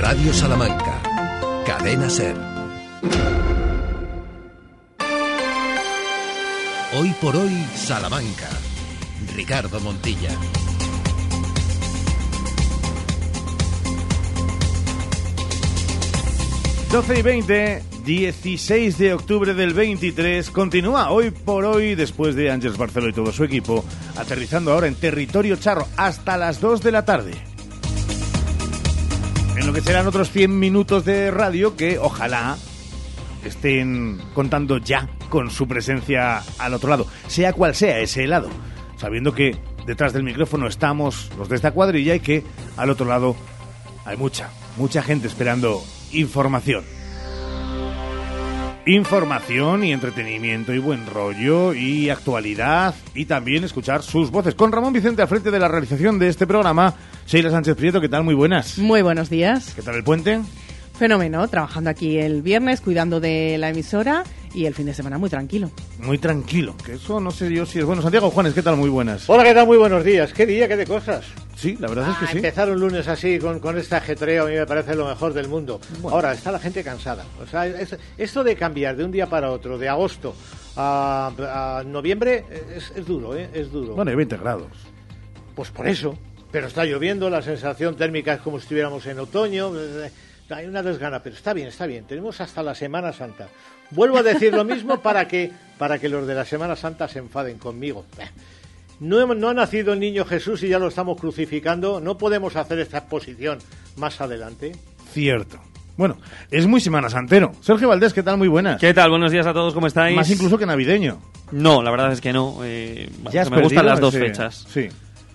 Radio Salamanca, Cadena Ser. Hoy por hoy, Salamanca. Ricardo Montilla. 12 y 20, 16 de octubre del 23, continúa hoy por hoy, después de Ángeles Barceló y todo su equipo, aterrizando ahora en territorio charro hasta las 2 de la tarde. En lo que serán otros 100 minutos de radio que ojalá estén contando ya con su presencia al otro lado, sea cual sea ese lado, sabiendo que detrás del micrófono estamos los de esta cuadrilla y que al otro lado hay mucha, mucha gente esperando información. Información y entretenimiento y buen rollo y actualidad y también escuchar sus voces. Con Ramón Vicente al frente de la realización de este programa, Sheila Sánchez Prieto, ¿qué tal? Muy buenas. Muy buenos días. ¿Qué tal el puente? Fenómeno, trabajando aquí el viernes, cuidando de la emisora y el fin de semana muy tranquilo. Muy tranquilo, que eso no sé yo si es bueno. Santiago Juanes, ¿qué tal? Muy buenas. Hola, ¿qué tal? Muy buenos días. ¿Qué día, qué de cosas? Sí, la verdad es que Ah, sí. Empezar un lunes así, con, con este ajetreo, a mí me parece lo mejor del mundo. Ahora, está la gente cansada. O sea, es- esto de cambiar de un día para otro, de agosto a, a noviembre, es, es duro, ¿eh? Es duro. Bueno, hay 20 grados. Pues por eso. Pero está lloviendo, la sensación térmica es como si estuviéramos en otoño. eh, Hay una desgana, pero está bien, está bien. Tenemos hasta la Semana Santa. Vuelvo a decir lo mismo para que, para que los de la Semana Santa se enfaden conmigo. No, hemos- no ha nacido el niño Jesús y ya lo estamos crucificando. No podemos hacer esta exposición más adelante. Cierto. Bueno, es muy Semana Santero. Sergio Valdés, ¿qué tal? Muy buenas. ¿Qué tal? Buenos días a todos, ¿cómo estáis? Más incluso que navideño. No, la verdad es que no. eh, Ya has me gustan las dos ese- fechas. Sí.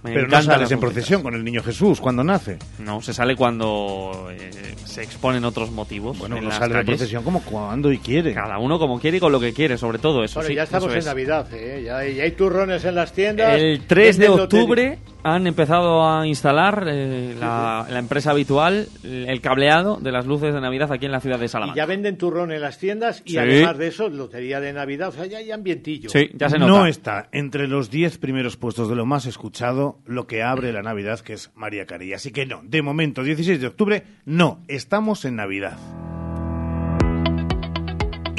Me Pero no sales en procesión con el niño Jesús cuando nace. No, se sale cuando eh, se exponen otros motivos. Bueno, en no las sale calles. procesión como cuando y quiere. Cada uno como quiere y con lo que quiere, sobre todo eso. Bueno, sí, ya estamos eso en es. Navidad, ¿eh? Ya, hay- ya hay turrones en las tiendas. El 3 de lotería. Han empezado a instalar eh, la, la empresa habitual el cableado de las luces de Navidad aquí en la ciudad de Y Salamanca. ya venden turrón en las tiendas y Sí. además de eso, lotería de Navidad. O sea, ya hay ambientillo. Sí, ya se nota. No está entre los 10 primeros puestos de lo más escuchado lo que abre la Navidad, que es María Carey. Así que no, de momento, 16 de octubre, no, estamos en Navidad.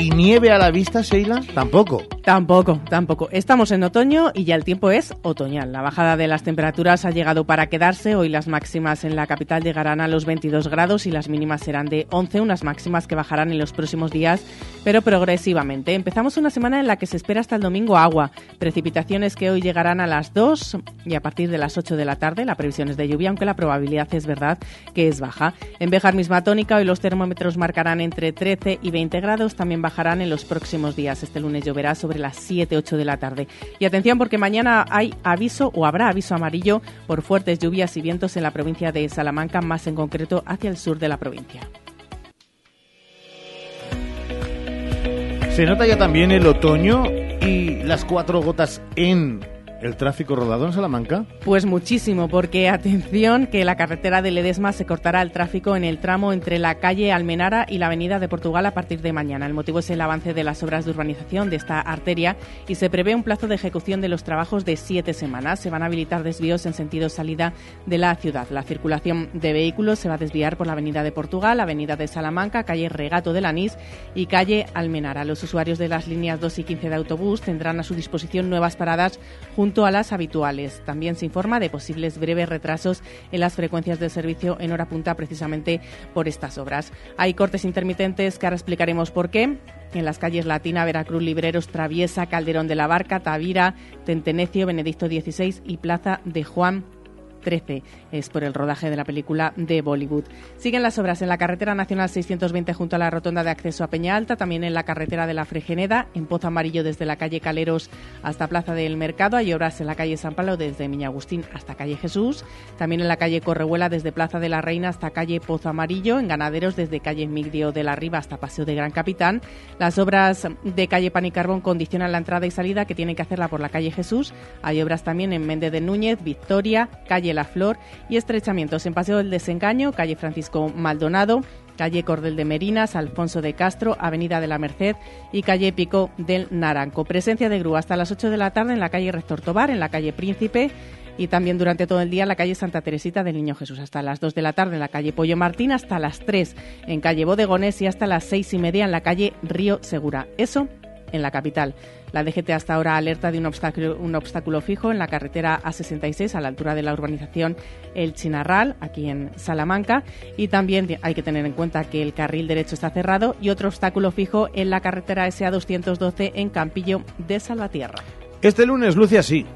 ¿Y nieve a la vista, Sheila? Tampoco. Tampoco, tampoco. Estamos en otoño y ya el tiempo es otoñal. La bajada de las temperaturas ha llegado para quedarse. Hoy las máximas en la capital llegarán a los 22 grados y las mínimas serán de 11, unas máximas que bajarán en los próximos días, pero progresivamente. Empezamos una semana en la que se espera hasta el domingo agua. Precipitaciones que hoy llegarán a las 2 y a partir de las 8 de la tarde. La previsión es de lluvia, aunque la probabilidad es verdad que es baja. En Bejar, misma tónica, hoy los termómetros marcarán entre 13 y 20 grados. También bajarán en los próximos días. Este lunes lloverá sobre las 7, 8 de la tarde. Y atención porque mañana hay aviso o habrá aviso amarillo por fuertes lluvias y vientos en la provincia de Salamanca, más en concreto hacia el sur de la provincia. Se nota ya también el otoño y las cuatro gotas en el tráfico rodado en Salamanca. Pues muchísimo, porque atención que la carretera de Ledesma se cortará el tráfico en el tramo entre la calle Almenara y la avenida de Portugal a partir de mañana. El motivo es el avance de las obras de urbanización de esta arteria y se prevé un plazo de ejecución de los trabajos de siete semanas. Se van a habilitar desvíos en sentido salida de la ciudad. La circulación de vehículos se va a desviar por la avenida de Portugal, avenida de Salamanca, calle Regato del Anís y calle Almenara. Los usuarios de las líneas 2 y 15 de autobús tendrán a su disposición nuevas paradas junto a las habituales. También se informa de posibles breves retrasos en las frecuencias de servicio en hora punta precisamente por estas obras. Hay cortes intermitentes que ahora explicaremos por qué. En las calles Latina, Veracruz, Libreros, Traviesa, Calderón de la Barca, Tavira, Tentenecio, Benedicto XVI y Plaza de Juan 13. Es por el rodaje de la película de Bollywood. Siguen las obras en la carretera nacional 620 junto a la rotonda de acceso a Peña Alta, también en la carretera de la Fregeneda, en Pozo Amarillo desde la calle Caleros hasta Plaza del Mercado. Hay obras en la calle San Pablo desde Miña Agustín hasta calle Jesús. También en la calle Correhuela desde Plaza de la Reina hasta calle Pozo Amarillo. En Ganaderos desde calle Migdio de la Riva hasta Paseo de Gran Capitán. Las obras de calle Pan condicionan la entrada y salida que tienen que hacerla por la calle Jesús. Hay obras también en Méndez de Núñez, Victoria, calle La Flor y estrechamientos en Paseo del Desengaño, calle Francisco Maldonado, calle Cordel de Merinas, Alfonso de Castro, Avenida de la Merced y calle Pico del Naranco. Presencia de grúa hasta las 8 de la tarde en la calle Rector Tobar, en la calle Príncipe, y también durante todo el día en la calle Santa Teresita del Niño Jesús, hasta las 2 de la tarde en la calle Pollo Martín, hasta las 3 en calle Bodegones y hasta las 6 y media en la calle Río Segura. Eso en la capital. La DGT hasta ahora alerta de un obstáculo, un obstáculo fijo en la carretera A66 a la altura de la urbanización El Chinarral, aquí en Salamanca. Y también hay que tener en cuenta que el carril derecho está cerrado y otro obstáculo fijo en la carretera SA212 en Campillo de Salvatierra. Este lunes luce así.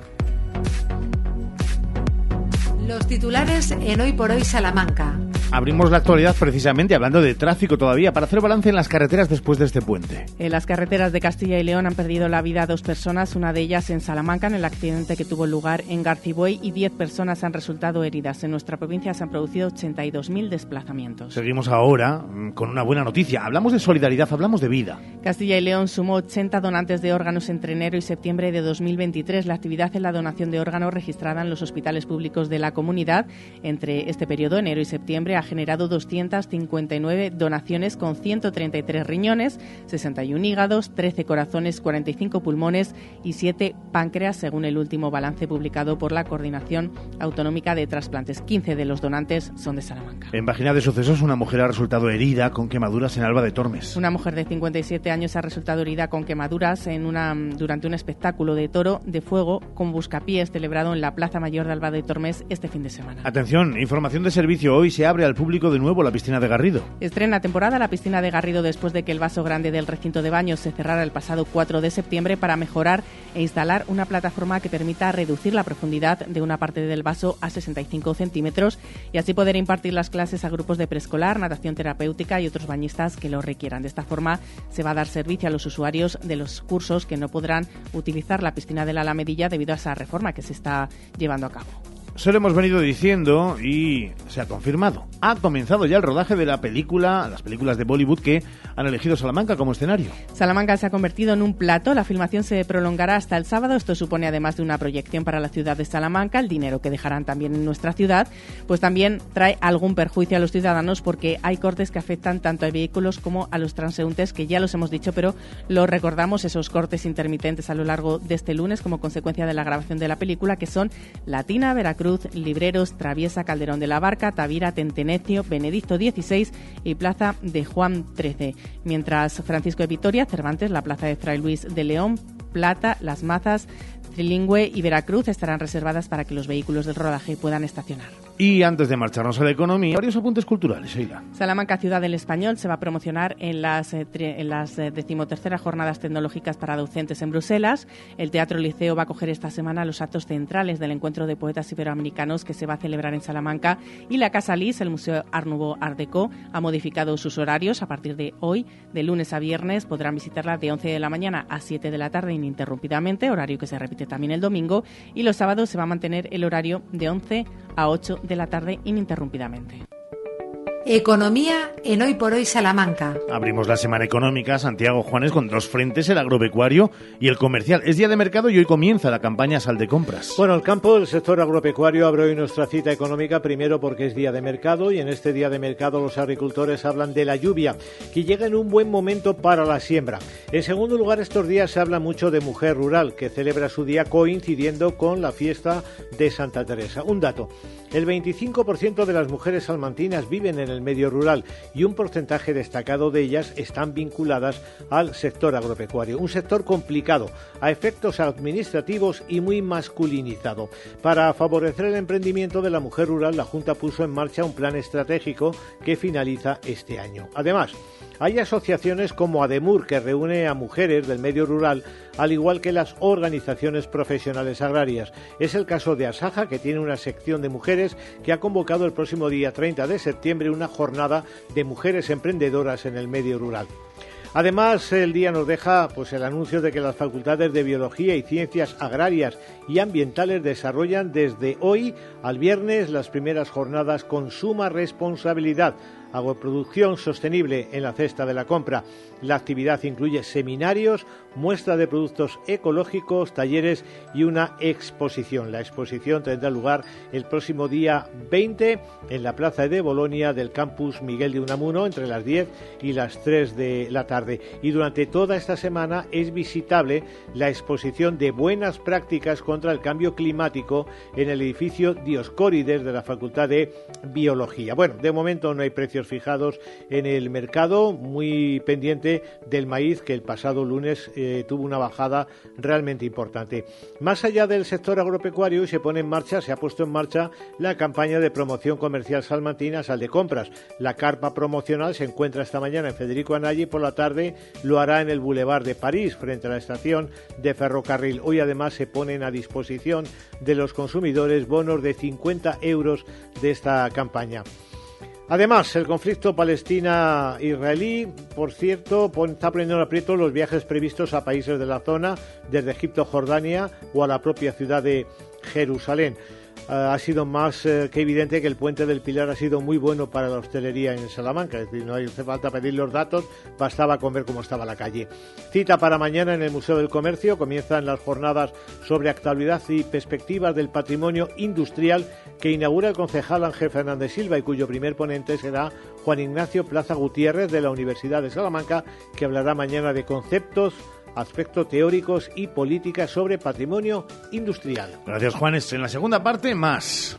Los titulares en Hoy por Hoy Salamanca. Abrimos la actualidad precisamente hablando de tráfico todavía para hacer balance en las carreteras después de este puente. En las carreteras de Castilla y León han perdido la vida dos personas, una de ellas en Salamanca en el accidente que tuvo lugar en Garcibuey y 10 personas han resultado heridas. En nuestra provincia se han producido 82.000 desplazamientos. Seguimos ahora mm, con una buena noticia. Hablamos de solidaridad, hablamos de vida. Castilla y León sumó 80 donantes de órganos entre enero y septiembre de 2023. La actividad en la donación de órganos registrada en los hospitales públicos de la comunidad entre este periodo, enero y septiembre, ha generado 259 donaciones con 133 riñones, 61 hígados, 13 corazones, 45 pulmones y 7 páncreas, según el último balance publicado por la Coordinación Autonómica de Trasplantes. 15 de los donantes son de Salamanca. En página de sucesos, una mujer ha resultado herida con quemaduras en Alba de Tormes. Una mujer de 57 años ha resultado herida con quemaduras en una, durante un espectáculo de toro de fuego con buscapiés celebrado en la Plaza Mayor de Alba de Tormes este fin de semana. Atención, información de servicio. Hoy se abre al público de nuevo la piscina de Garrido. Estrena temporada la piscina de Garrido después de que el vaso grande del recinto de baños se cerrara el pasado 4 de septiembre para mejorar e instalar una plataforma que permita reducir la profundidad de una parte del vaso a 65 centímetros y así poder impartir las clases a grupos de preescolar, natación terapéutica y otros bañistas que lo requieran. De esta forma se va a dar servicio a los usuarios de los cursos que no podrán utilizar la piscina de la Alamedilla debido a esa reforma que se está llevando a cabo. Se lo hemos venido diciendo y se ha confirmado. Ha comenzado ya el rodaje de la película, las películas de Bollywood que han elegido Salamanca como escenario. Salamanca se ha convertido en un plato. La filmación se prolongará hasta el sábado. Esto supone además de una proyección para la ciudad de Salamanca, el dinero que dejarán también en nuestra ciudad, pues también trae algún perjuicio a los ciudadanos porque hay cortes que afectan tanto a vehículos como a los transeúntes, que ya los hemos dicho, pero lo recordamos, esos cortes intermitentes a lo largo de este lunes como consecuencia de la grabación de la película, que son Latina, Veracruz, Cruz, Libreros, Traviesa, Calderón de la Barca, Tavira, Tentenecio, Benedicto XVI y Plaza de Juan XIII. Mientras Francisco de Vitoria, Cervantes, la Plaza de Fray Luis de León, Plata, Las Mazas, Trilingüe y Veracruz estarán reservadas para que los vehículos del rodaje puedan estacionar. Y antes de marcharnos a la economía, varios apuntes culturales, Sheila. Salamanca, Ciudad del Español, se va a promocionar en las, eh, en las eh, decimoterceras jornadas tecnológicas para docentes en Bruselas. El Teatro Liceo va a coger esta semana los actos centrales del encuentro de poetas iberoamericanos que se va a celebrar en Salamanca. Y la Casa Lis, el Museo Art Nouveau Art Deco, ha modificado sus horarios. A partir de hoy, de lunes a viernes, podrán visitarla de 11 de la mañana a 7 de la tarde ininterrumpidamente, horario que se repite también el domingo. Y los sábados se va a mantener el horario de 11 a 8 de la tarde ininterrumpidamente. Economía en Hoy por Hoy Salamanca. Abrimos la semana económica, Santiago Juanes, con dos frentes, el agropecuario y el comercial. Es día de mercado y hoy comienza la campaña Sal de Compras. Bueno, el campo del sector agropecuario abre hoy nuestra cita económica, primero porque es día de mercado y en este día de mercado los agricultores hablan de la lluvia, que llega en un buen momento para la siembra. En segundo lugar, estos días se habla mucho de mujer rural, que celebra su día coincidiendo con la fiesta de Santa Teresa. Un dato, el 25% de las mujeres salmantinas viven en el medio rural y un porcentaje destacado de ellas están vinculadas al sector agropecuario, un sector complicado, a efectos administrativos y muy masculinizado. Para favorecer el emprendimiento de la mujer rural, la Junta puso en marcha un plan estratégico que finaliza este año. Además, hay asociaciones como ADEMUR que reúne a mujeres del medio rural, al igual que las organizaciones profesionales agrarias. Es el caso de Asaja, que tiene una sección de mujeres que ha convocado el próximo día 30 de septiembre una jornada de mujeres emprendedoras en el medio rural. Además, el día nos deja pues, el anuncio de que las facultades de Biología y Ciencias Agrarias y Ambientales desarrollan desde hoy al viernes las primeras jornadas con suma responsabilidad agroproducción sostenible en la cesta de la compra. La actividad incluye seminarios, muestra de productos ecológicos, talleres y una exposición. La exposición tendrá lugar el próximo día 20 en la Plaza de Bolonia del campus Miguel de Unamuno entre las 10 y las 3 de la tarde. Y durante toda esta semana es visitable la exposición de buenas prácticas contra el cambio climático en el edificio Dioscórides de la Facultad de Biología. Bueno, de momento no hay precios fijados en el mercado, muy pendiente del maíz que el pasado lunes eh, tuvo una bajada realmente importante. Más allá del sector agropecuario, se pone en marcha, se ha puesto en marcha la campaña de promoción comercial salmantina Sal de Compras. La carpa promocional se encuentra esta mañana en Federico Anaya y por la tarde lo hará en el Boulevard de París, frente a la estación de ferrocarril. Hoy además se ponen a disposición de los consumidores bonos de 50 euros de esta campaña. Además, el conflicto palestina-israelí, por cierto, está poniendo en aprieto los viajes previstos a países de la zona, desde Egipto, Jordania o a la propia ciudad de Jerusalén. Eh, ha sido más eh, que evidente que el puente del Pilar ha sido muy bueno para la hostelería en Salamanca. Es decir, no hace falta pedir los datos, bastaba con ver cómo estaba la calle. Cita para mañana en el Museo del Comercio. Comienzan las jornadas sobre actualidad y perspectivas del patrimonio industrial que inaugura el concejal Ángel Fernández Silva y cuyo primer ponente será Juan Ignacio Plaza Gutiérrez de la Universidad de Salamanca, que hablará mañana de conceptos aspectos teóricos y políticas sobre patrimonio industrial. Gracias, Juanes. En la segunda parte, más.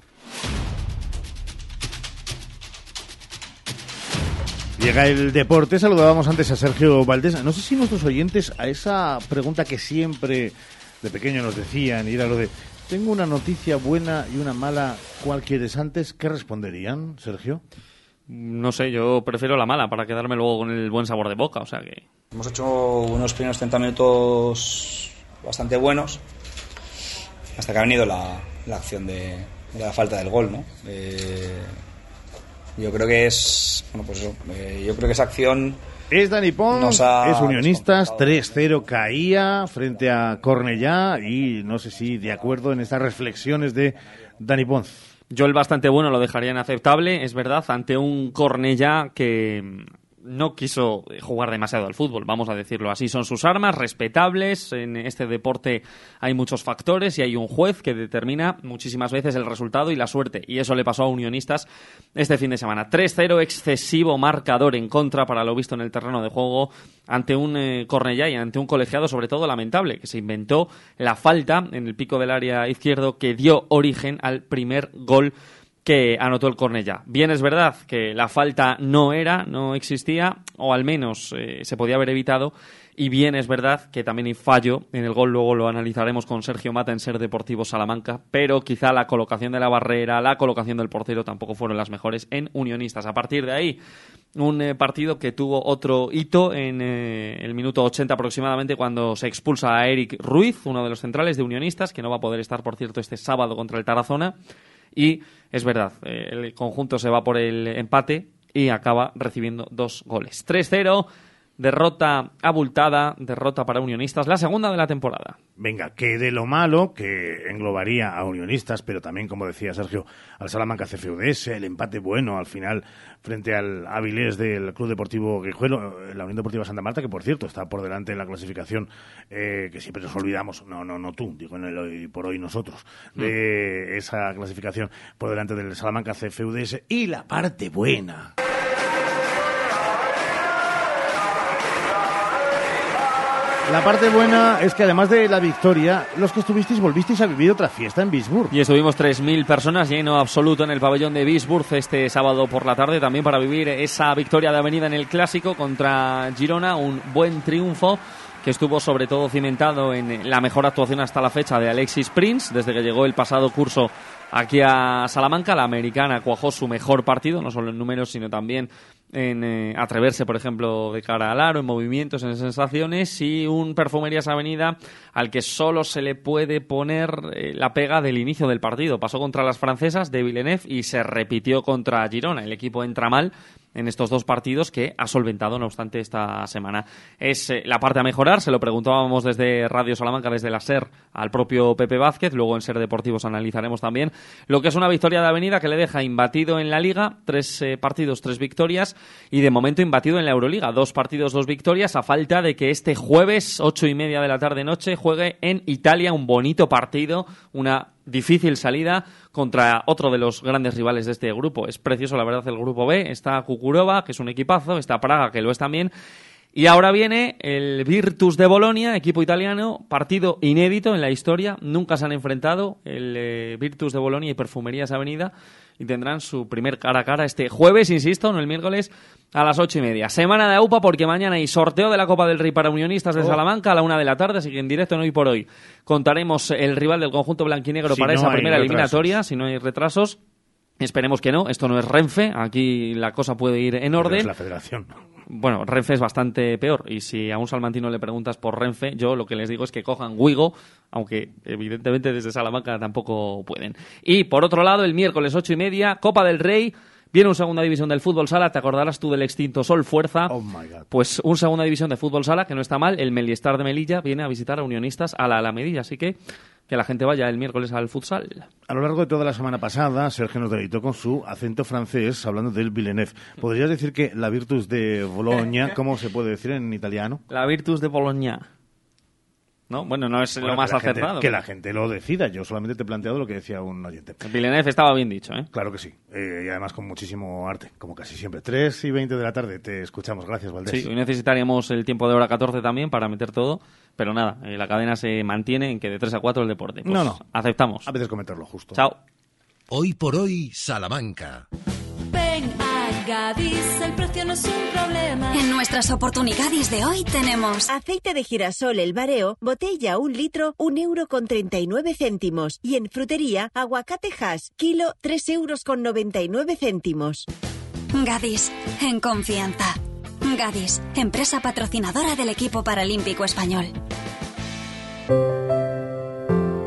Llega el deporte, saludábamos antes a Sergio Valdés. No sé si nuestros oyentes a esa pregunta que siempre de pequeño nos decían, era lo de, tengo una noticia buena y una mala, ¿cuál quieres antes? ¿Qué responderían, Sergio? No sé, yo prefiero la mala para quedarme luego con el buen sabor de boca, o sea que... Hemos hecho unos primeros 30 minutos bastante buenos hasta que ha venido la, acción de, la falta del gol, ¿no? Eh, yo creo que es... Bueno, pues eso, eh, yo creo que esa acción... Es Dani Pons, es Unionistas, 3-0 caía frente a Cornellá y no sé si de acuerdo en estas reflexiones de Dani Pons. Yo el bastante bueno lo dejaría inaceptable, es verdad, ante un Cornella que no quiso jugar demasiado al fútbol, vamos a decirlo así. Son sus armas, respetables. En este deporte hay muchos factores y hay un juez que determina muchísimas veces el resultado y la suerte. Y eso le pasó a Unionistas este fin de semana. 3-0, excesivo marcador en contra para lo visto en el terreno de juego ante un eh, Cornellá y ante un colegiado sobre todo lamentable, que se inventó la falta en el pico del área izquierdo que dio origen al primer gol que anotó el Cornella. Bien es verdad que la falta no era, no existía, o al menos eh, se podía haber evitado, y bien es verdad que también hay fallo en el gol, luego lo analizaremos con Sergio Mata en Ser Deportivo Salamanca, pero quizá la colocación de la barrera, la colocación del portero tampoco fueron las mejores en Unionistas. A partir de ahí, un eh, partido que tuvo otro hito en eh, el minuto 80 aproximadamente cuando se expulsa a Eric Ruiz, uno de los centrales de Unionistas, que no va a poder estar, por cierto, este sábado contra el Tarazona y es verdad, eh, el conjunto se va por el empate y acaba recibiendo dos goles. 3-0 derrota abultada, derrota para Unionistas, la segunda de la temporada. Venga, que de lo malo, que englobaría a Unionistas, pero también, como decía Sergio, al Salamanca CFUDS, el empate bueno al final frente al Avilés del Club Deportivo Guijuelo, la Unión Deportiva Santa Marta, que por cierto está por delante en la clasificación, eh, que siempre nos olvidamos, no, no, no tú, digo en el hoy por hoy nosotros, de mm. esa clasificación por delante del Salamanca CFUDS y la parte buena. La parte buena es que además de la victoria, los que estuvisteis volvisteis a vivir otra fiesta en Bisburg. Y estuvimos 3.000 personas, lleno absoluto en el pabellón de Bisburg este sábado por la tarde, también para vivir esa victoria de avenida en el Clásico contra Girona, un buen triunfo que estuvo sobre todo cimentado en la mejor actuación hasta la fecha de Alexis Prince, desde que llegó el pasado curso aquí a Salamanca. La americana cuajó su mejor partido, no solo en números, sino también en eh, atreverse, por ejemplo, de cara al aro, en movimientos, en sensaciones, y un Perfumerías Avenida al que solo se le puede poner eh, la pega del inicio del partido. Pasó contra las francesas de Villeneuve y se repitió contra Girona. El equipo entra mal en estos dos partidos que ha solventado, no obstante, esta semana. Es eh, la parte a mejorar, se lo preguntábamos desde Radio Salamanca, desde la SER, al propio Pepe Vázquez, luego en SER Deportivos analizaremos también lo que es una victoria de Avenida que le deja imbatido en la Liga, tres eh, partidos, tres victorias, y de momento imbatido en la Euroliga, dos partidos, dos victorias, a falta de que este jueves, ocho y media de la tarde-noche, juegue en Italia un bonito partido, una difícil salida contra otro de los grandes rivales de este grupo. Es precioso, la verdad, el grupo B. Está Kukurova, que es un equipazo, está Praga, que lo es también. Y ahora viene el Virtus de Bolonia, equipo italiano, partido inédito en la historia. Nunca se han enfrentado el eh, Virtus de Bolonia y Perfumerías Avenida y tendrán su primer cara a cara este jueves, insisto, no el miércoles, a las ocho y media. Semana de AUPA porque mañana hay sorteo de la Copa del Rey para Unionistas de oh. Salamanca a la una de la tarde, así que en directo en hoy por hoy contaremos el rival del conjunto blanquinegro para esa primera eliminatoria, si no hay retrasos. Esperemos que no, esto no es Renfe, aquí la cosa puede ir en orden. es la federación bueno, Renfe es bastante peor. Y si a un salmantino le preguntas por Renfe, yo lo que les digo es que cojan Wigo, aunque evidentemente desde Salamanca tampoco pueden. Y por otro lado, el miércoles ocho y media, Copa del Rey. Viene un segunda división del fútbol sala, te acordarás tú del extinto Sol Fuerza. Oh pues un segunda división de fútbol sala, que no está mal, el Meliestar de Melilla viene a visitar a Unionistas a la Alamedilla, así que que la gente vaya el miércoles al futsal. A lo largo de toda la semana pasada, Sergio nos deleitó con su acento francés hablando del Villeneuve. ¿Podrías decir que la Virtus de Bologna, cómo se puede decir en italiano? La Virtus de Bologna. ¿No? Bueno, no es lo más acertado. que la gente lo decida. Yo solamente te he planteado lo que decía un oyente. Villeneuve estaba bien dicho, ¿eh? Claro que sí. Eh, y además con muchísimo arte, como casi siempre. 3 y 20 de la tarde te escuchamos. Gracias, Valdés. Sí, hoy necesitaríamos el tiempo de hora 14 también para meter todo. Pero nada, eh, la cadena se mantiene en que de 3 a 4 el deporte. Pues no, no. Aceptamos. A veces comentarlo justo. Chao. Hoy por hoy, Salamanca. Gadis, el precio no es un problema. En nuestras oportunidades de hoy tenemos aceite de girasol El Bareo, botella un litro, un euro con 39 céntimos. Y en frutería, aguacate hash, kilo, 3 euros con 99 céntimos. Gadis, en confianza. Gadis, empresa patrocinadora del equipo paralímpico español.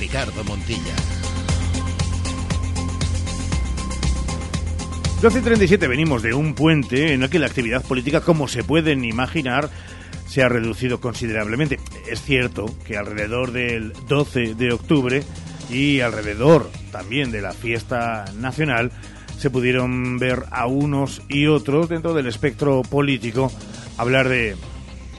Ricardo Montilla. 12.37 venimos de un puente en el que la actividad política, como se pueden imaginar, se ha reducido considerablemente. Es cierto que alrededor del 12 de octubre y alrededor también de la fiesta nacional se pudieron ver a unos y otros dentro del espectro político hablar de,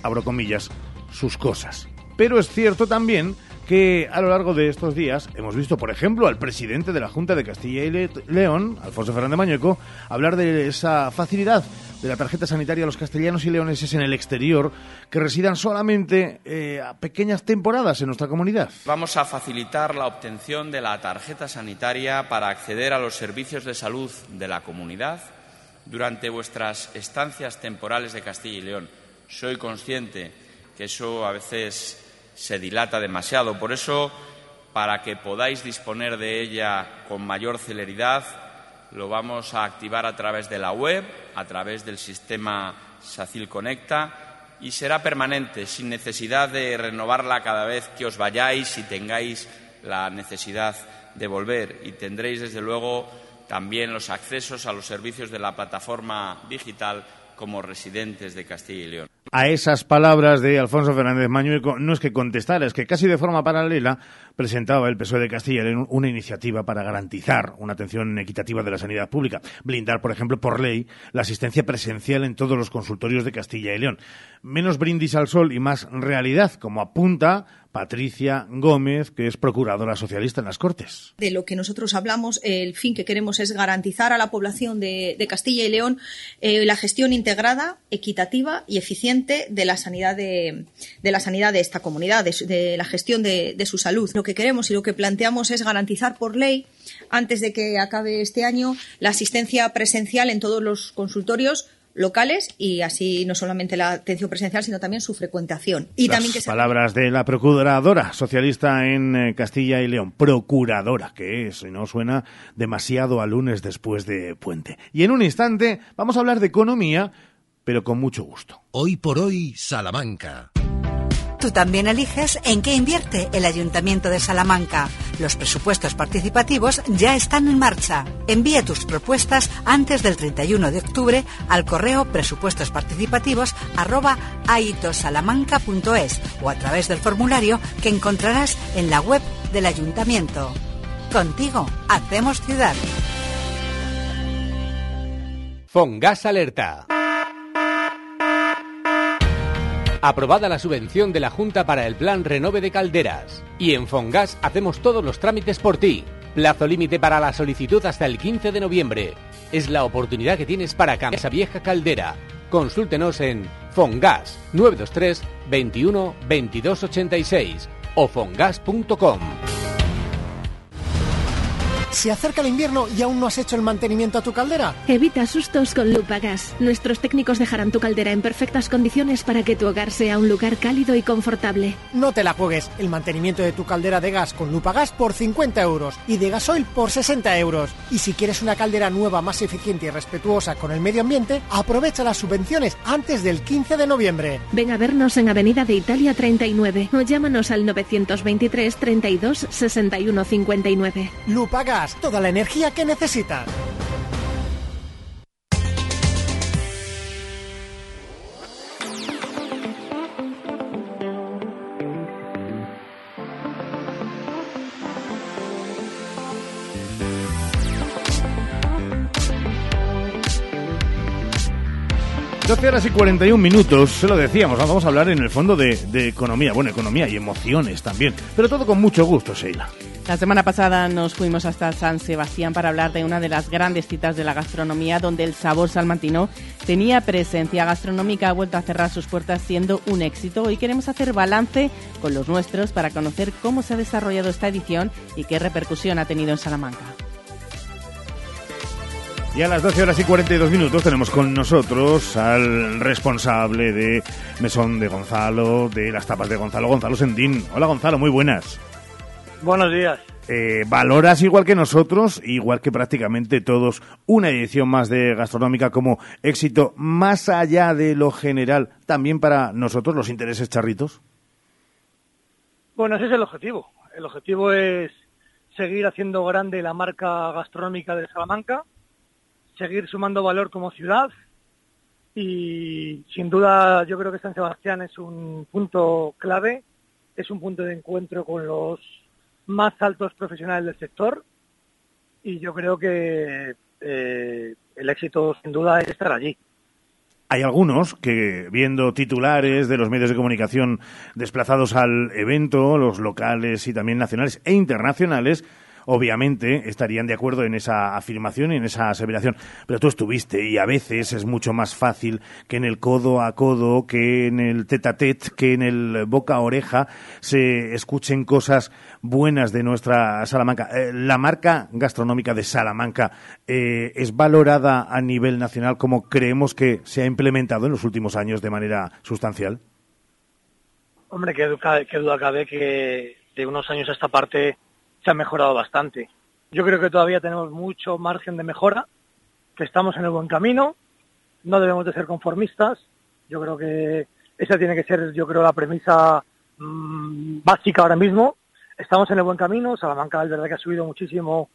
abro comillas, sus cosas. Pero es cierto también que a lo largo de estos días hemos visto, por ejemplo, al presidente de la Junta de Castilla y León, Alfonso Fernández Mañueco, hablar de esa facilidad de la tarjeta sanitaria a los castellanos y leoneses en el exterior que residan solamente eh, a pequeñas temporadas en nuestra comunidad. Vamos a facilitar la obtención de la tarjeta sanitaria para acceder a los servicios de salud de la comunidad durante vuestras estancias temporales de Castilla y León. Soy consciente que eso a veces se dilata demasiado. Por eso, para que podáis disponer de ella con mayor celeridad, lo vamos a activar a través de la web, a través del sistema SACIL Conecta y será permanente, sin necesidad de renovarla cada vez que os vayáis y tengáis la necesidad de volver. Y tendréis, desde luego, también los accesos a los servicios de la plataforma digital como residentes de Castilla y León. A esas palabras de Alfonso Fernández Mañueco no es que contestara, es que casi de forma paralela presentaba el PSOE de Castilla y León una iniciativa para garantizar una atención equitativa de la sanidad pública, blindar, por ejemplo, por ley la asistencia presencial en todos los consultorios de Castilla y León. Menos brindis al sol y más realidad, como apunta Patricia Gómez, que es procuradora socialista en las Cortes. De lo que nosotros hablamos, el fin que queremos es garantizar a la población de, Castilla y León eh, la gestión integrada, equitativa y eficiente de la sanidad de, la sanidad de esta comunidad, de, la gestión de, su salud. Lo que queremos y lo que planteamos es garantizar por ley antes de que acabe este año la asistencia presencial en todos los consultorios locales y así no solamente la atención presencial, sino también su frecuentación. Y Las también que se palabras de la procuradora socialista en eh, Castilla y León. Procuradora, que es, no suena demasiado a lunes después de puente. Y en un instante vamos a hablar de economía, pero con mucho gusto. Hoy por hoy, Salamanca. Tú también eliges en qué invierte el Ayuntamiento de Salamanca. Los presupuestos participativos ya están en marcha. Envía tus propuestas antes del 31 de octubre al correo presupuestosparticipativos@aitosalamanca.es o a través del formulario que encontrarás en la web del Ayuntamiento. Contigo hacemos ciudad. Fongas Alerta. Aprobada la subvención de la Junta para el Plan Renove de Calderas. Y en Fongas hacemos todos los trámites por ti. Plazo límite para la solicitud hasta el 15 de noviembre. Es la oportunidad que tienes para cambiar esa vieja caldera. Consúltenos en Fongas 923 21 22 86 o fongas.com. ¿Se acerca el invierno y aún no has hecho el mantenimiento a tu caldera? Evita sustos con Lupagas. Nuestros técnicos dejarán tu caldera en perfectas condiciones para que tu hogar sea un lugar cálido y confortable. No te la juegues. El mantenimiento de tu caldera de gas con Lupagas por 50 euros y de gasoil por 60 euros. Y si quieres una caldera nueva más eficiente y respetuosa con el medio ambiente, aprovecha las subvenciones antes del 15 de noviembre. Ven a vernos en Avenida de Italia 39 o llámanos al 923 32 61 59. Lupagas, toda la energía que necesitas. Doce horas y 41 minutos, se lo decíamos, vamos a hablar en el fondo de economía, bueno, economía y emociones también, pero todo con mucho gusto, Sheila. La semana pasada nos fuimos hasta San Sebastián para hablar de una de las grandes citas de la gastronomía donde el sabor salmantino tenía presencia gastronómica, ha vuelto a cerrar sus puertas siendo un éxito. Hoy queremos hacer balance con los nuestros para conocer cómo se ha desarrollado esta edición y qué repercusión ha tenido en Salamanca. Y a las 12 horas y 42 minutos tenemos con nosotros al responsable de Mesón de Gonzalo, de las tapas de Gonzalo, Gonzalo Sendín. Hola Gonzalo, muy buenas. Buenos días. Eh, ¿Valoras igual que nosotros, igual que prácticamente todos, una edición más de Gastronómica como éxito más allá de lo general, también para nosotros los intereses charritos? Bueno, ese es el objetivo. El objetivo es seguir haciendo grande la marca gastronómica de Salamanca, seguir sumando valor como ciudad y sin duda yo creo que San Sebastián es un punto clave, es un punto de encuentro con los más altos profesionales del sector y yo creo que eh, el éxito sin duda es estar allí. Hay algunos que, viendo titulares de los medios de comunicación desplazados al evento, los locales y también nacionales e internacionales, obviamente estarían de acuerdo en esa afirmación y en esa aseveración. Pero tú estuviste y a veces es mucho más fácil que en el codo a codo, que en el tete a tete, que en el boca a oreja se escuchen cosas buenas de nuestra Salamanca. Eh, la marca gastronómica de Salamanca eh, es valorada a nivel nacional como creemos que se ha implementado en los últimos años de manera sustancial. Hombre, qué duda, cabe que de unos años a esta parte se ha mejorado bastante. Yo creo que todavía tenemos mucho margen de mejora, que estamos en el buen camino, no debemos de ser conformistas. Yo creo que esa tiene que ser, yo creo, la premisa mmm, básica ahora mismo. Estamos en el buen camino. Salamanca es verdad que ha subido muchísimo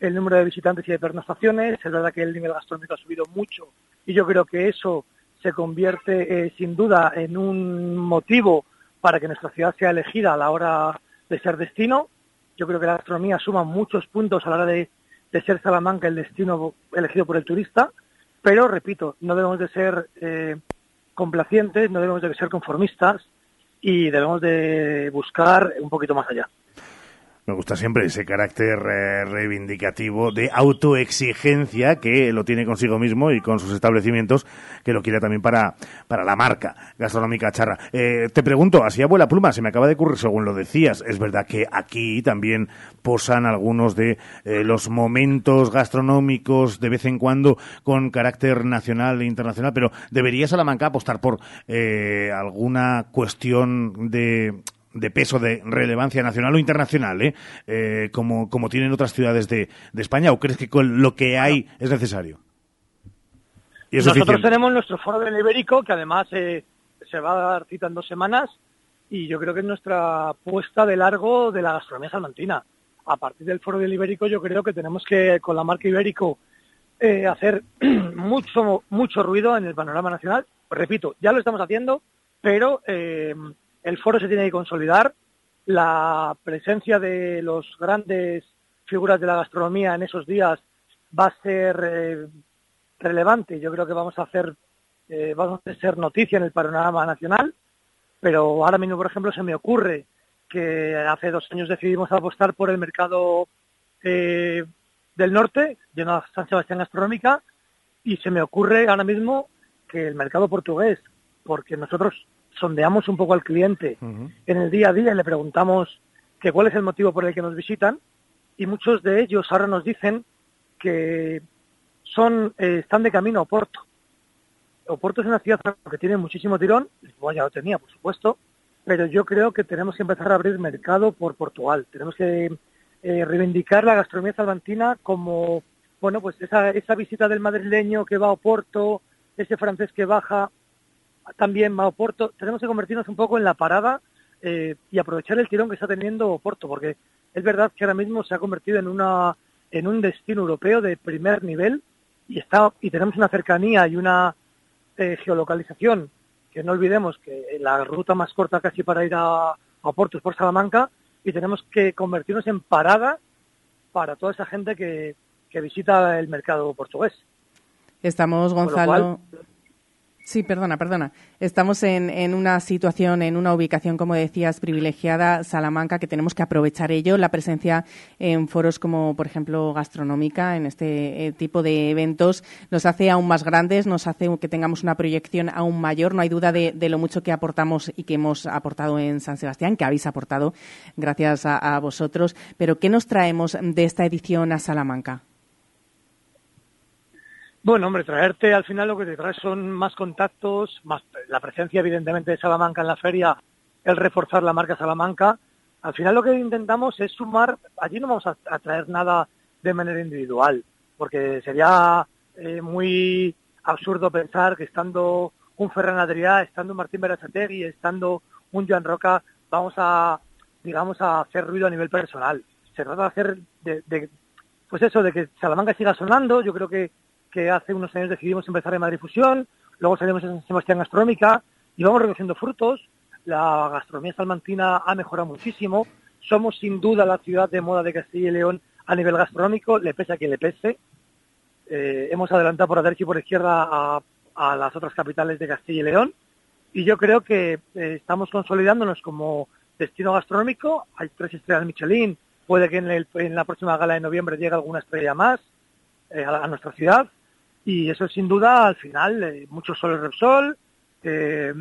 el número de visitantes y de pernoctaciones. Es verdad que el nivel gastronómico ha subido mucho y yo creo que eso se convierte eh, sin duda en un motivo para que nuestra ciudad sea elegida a la hora de ser destino. Yo creo que la gastronomía suma muchos puntos a la hora de, de ser Salamanca el destino elegido por el turista, pero repito, no debemos de ser eh, complacientes, no debemos de ser conformistas y debemos de buscar un poquito más allá. Me gusta siempre ese carácter eh, reivindicativo de autoexigencia que lo tiene consigo mismo y con sus establecimientos, que lo quiere también para, para la marca gastronómica charra. Eh, te pregunto, así abuela pluma, se me acaba de ocurrir según lo decías, es verdad que aquí también posan algunos de eh, los momentos gastronómicos de vez en cuando con carácter nacional e internacional, pero ¿debería Salamanca apostar por alguna cuestión de de peso, de relevancia nacional o internacional, ¿eh? eh como, como tienen otras ciudades de, de, España? ¿O crees que con lo que hay es necesario? Nosotros tenemos nuestro foro del Ibérico, que además eh, se va a dar cita en dos semanas, y yo creo que es nuestra apuesta de largo de la gastronomía salmantina. A partir del foro del Ibérico yo creo que tenemos que, con la marca Ibérico, eh, hacer mucho, mucho ruido en el panorama nacional. Repito, ya lo estamos haciendo, pero eh, el foro se tiene que consolidar, la presencia de los grandes figuras de la gastronomía en esos días va a ser eh, relevante. Yo creo que vamos a eh, vamos a ser noticia en el panorama nacional, pero ahora mismo, por ejemplo, se me ocurre que hace dos años decidimos apostar por el mercado eh, del norte, de una San Sebastián gastronómica, y se me ocurre ahora mismo que el mercado portugués, porque nosotros sondeamos un poco al cliente en el día a día y le preguntamos que cuál es el motivo por el que nos visitan y muchos de ellos ahora nos dicen que son eh, están de camino a Oporto. Oporto es una ciudad que tiene muchísimo tirón, Lisboa ya lo tenía, por supuesto, pero yo creo que tenemos que empezar a abrir mercado por Portugal. Tenemos que eh, reivindicar la gastronomía salmantina como, bueno, pues esa, esa visita del madrileño que va a Oporto, ese francés que baja, también va Oporto, tenemos que convertirnos un poco en la parada eh, y aprovechar el tirón que está teniendo Oporto, porque es verdad que ahora mismo se ha convertido en una en un destino europeo de primer nivel y está y tenemos una cercanía y una eh, geolocalización que no olvidemos que la ruta más corta casi para ir a, Oporto es por Salamanca y tenemos que convertirnos en parada para toda esa gente que, que visita el mercado portugués. Estamos, Gonzalo. Sí, perdona, perdona. Estamos en, en, una situación, en una ubicación, como decías, privilegiada, Salamanca, que tenemos que aprovechar ello. La presencia en foros como, por ejemplo, gastronómica, en este eh, tipo de eventos, nos hace aún más grandes, nos hace que tengamos una proyección aún mayor. No hay duda de, lo mucho que aportamos y que hemos aportado en San Sebastián, que habéis aportado gracias a vosotros. Pero, ¿qué nos traemos de esta edición a Salamanca? Bueno, hombre, traerte al final lo que te trae son más contactos, más la presencia evidentemente de Salamanca en la feria, el reforzar la marca Salamanca. Al final lo que intentamos es sumar, allí no vamos a, traer nada de manera individual, porque sería eh, muy absurdo pensar que estando un Ferran Adrià, estando un Martín Berasategui, estando un Joan Roca, vamos a, digamos, a hacer ruido a nivel personal. Se trata de hacer, de, de pues eso, de que Salamanca siga sonando. Yo creo que que hace unos años decidimos empezar en Madrid Fusión, luego salimos en Sebastián Gastronómica y vamos recogiendo frutos. La gastronomía salmantina ha mejorado muchísimo. Somos sin duda la ciudad de moda de Castilla y León a nivel gastronómico, le pese a quien le pese. Eh, hemos adelantado por la derecha y por la izquierda a, las otras capitales de Castilla y León y yo creo que eh, estamos consolidándonos como destino gastronómico. Hay tres estrellas Michelin, puede que en, en la próxima gala de noviembre llegue alguna estrella más eh, a, nuestra ciudad y eso sin duda al final eh, mucho sol Repsol eh,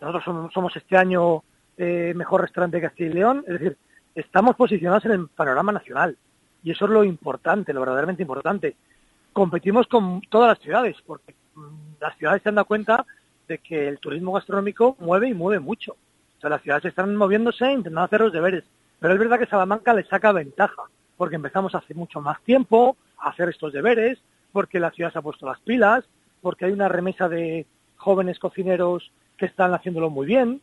nosotros somos, este año eh, mejor restaurante de Castilla y León. Es decir estamos posicionados en el panorama nacional. Y eso es lo importante lo verdaderamente importante. Competimos con todas las ciudades porque mm, las ciudades se han dado cuenta de que el turismo gastronómico mueve y mueve mucho. O sea las ciudades están moviéndose intentando hacer los deberes. Pero es verdad que Salamanca le saca ventaja porque empezamos hace mucho más tiempo a hacer estos deberes porque la ciudad se ha puesto las pilas, porque hay una remesa de jóvenes cocineros que están haciéndolo muy bien,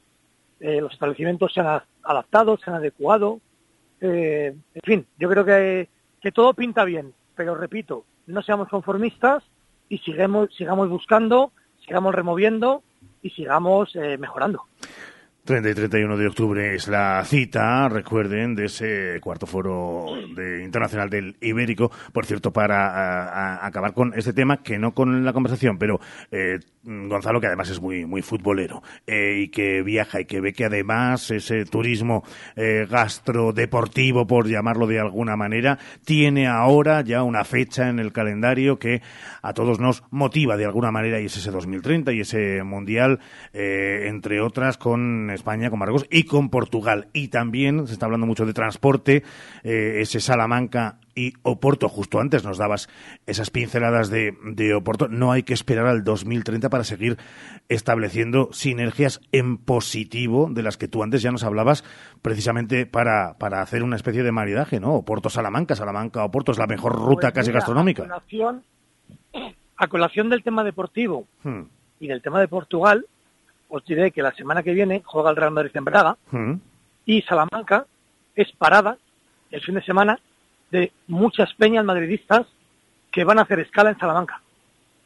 eh, los establecimientos se han adaptado, se han adecuado, eh, en fin, yo creo que, que todo pinta bien, pero repito, no seamos conformistas y sigamos, sigamos buscando, sigamos removiendo y sigamos eh, mejorando. 30 y 31 de octubre es la cita, recuerden, de ese cuarto foro de, internacional del Ibérico. Por cierto, para acabar con este tema, que no con la conversación, pero eh, Gonzalo, que además es muy, muy futbolero eh, y que viaja y que ve que además ese turismo eh, gastrodeportivo, por llamarlo de alguna manera, tiene ahora ya una fecha en el calendario que a todos nos motiva de alguna manera y es ese 2030 y ese Mundial, entre otras, con España, con Marruecos y con Portugal. Y también se está hablando mucho de transporte, eh, ese Salamanca y Oporto. Justo antes nos dabas esas pinceladas de, de, Oporto. No hay que esperar al 2030 para seguir estableciendo sinergias en positivo de las que tú antes ya nos hablabas, precisamente para, para hacer una especie de maridaje, ¿no? Oporto-Salamanca, Salamanca-Oporto es la mejor ruta pues casi gastronómica. A colación, del tema deportivo hmm. y del tema de Portugal, os diré que la semana que viene juega el Real Madrid en Braga y Salamanca es parada el fin de semana de muchas peñas madridistas que van a hacer escala en Salamanca.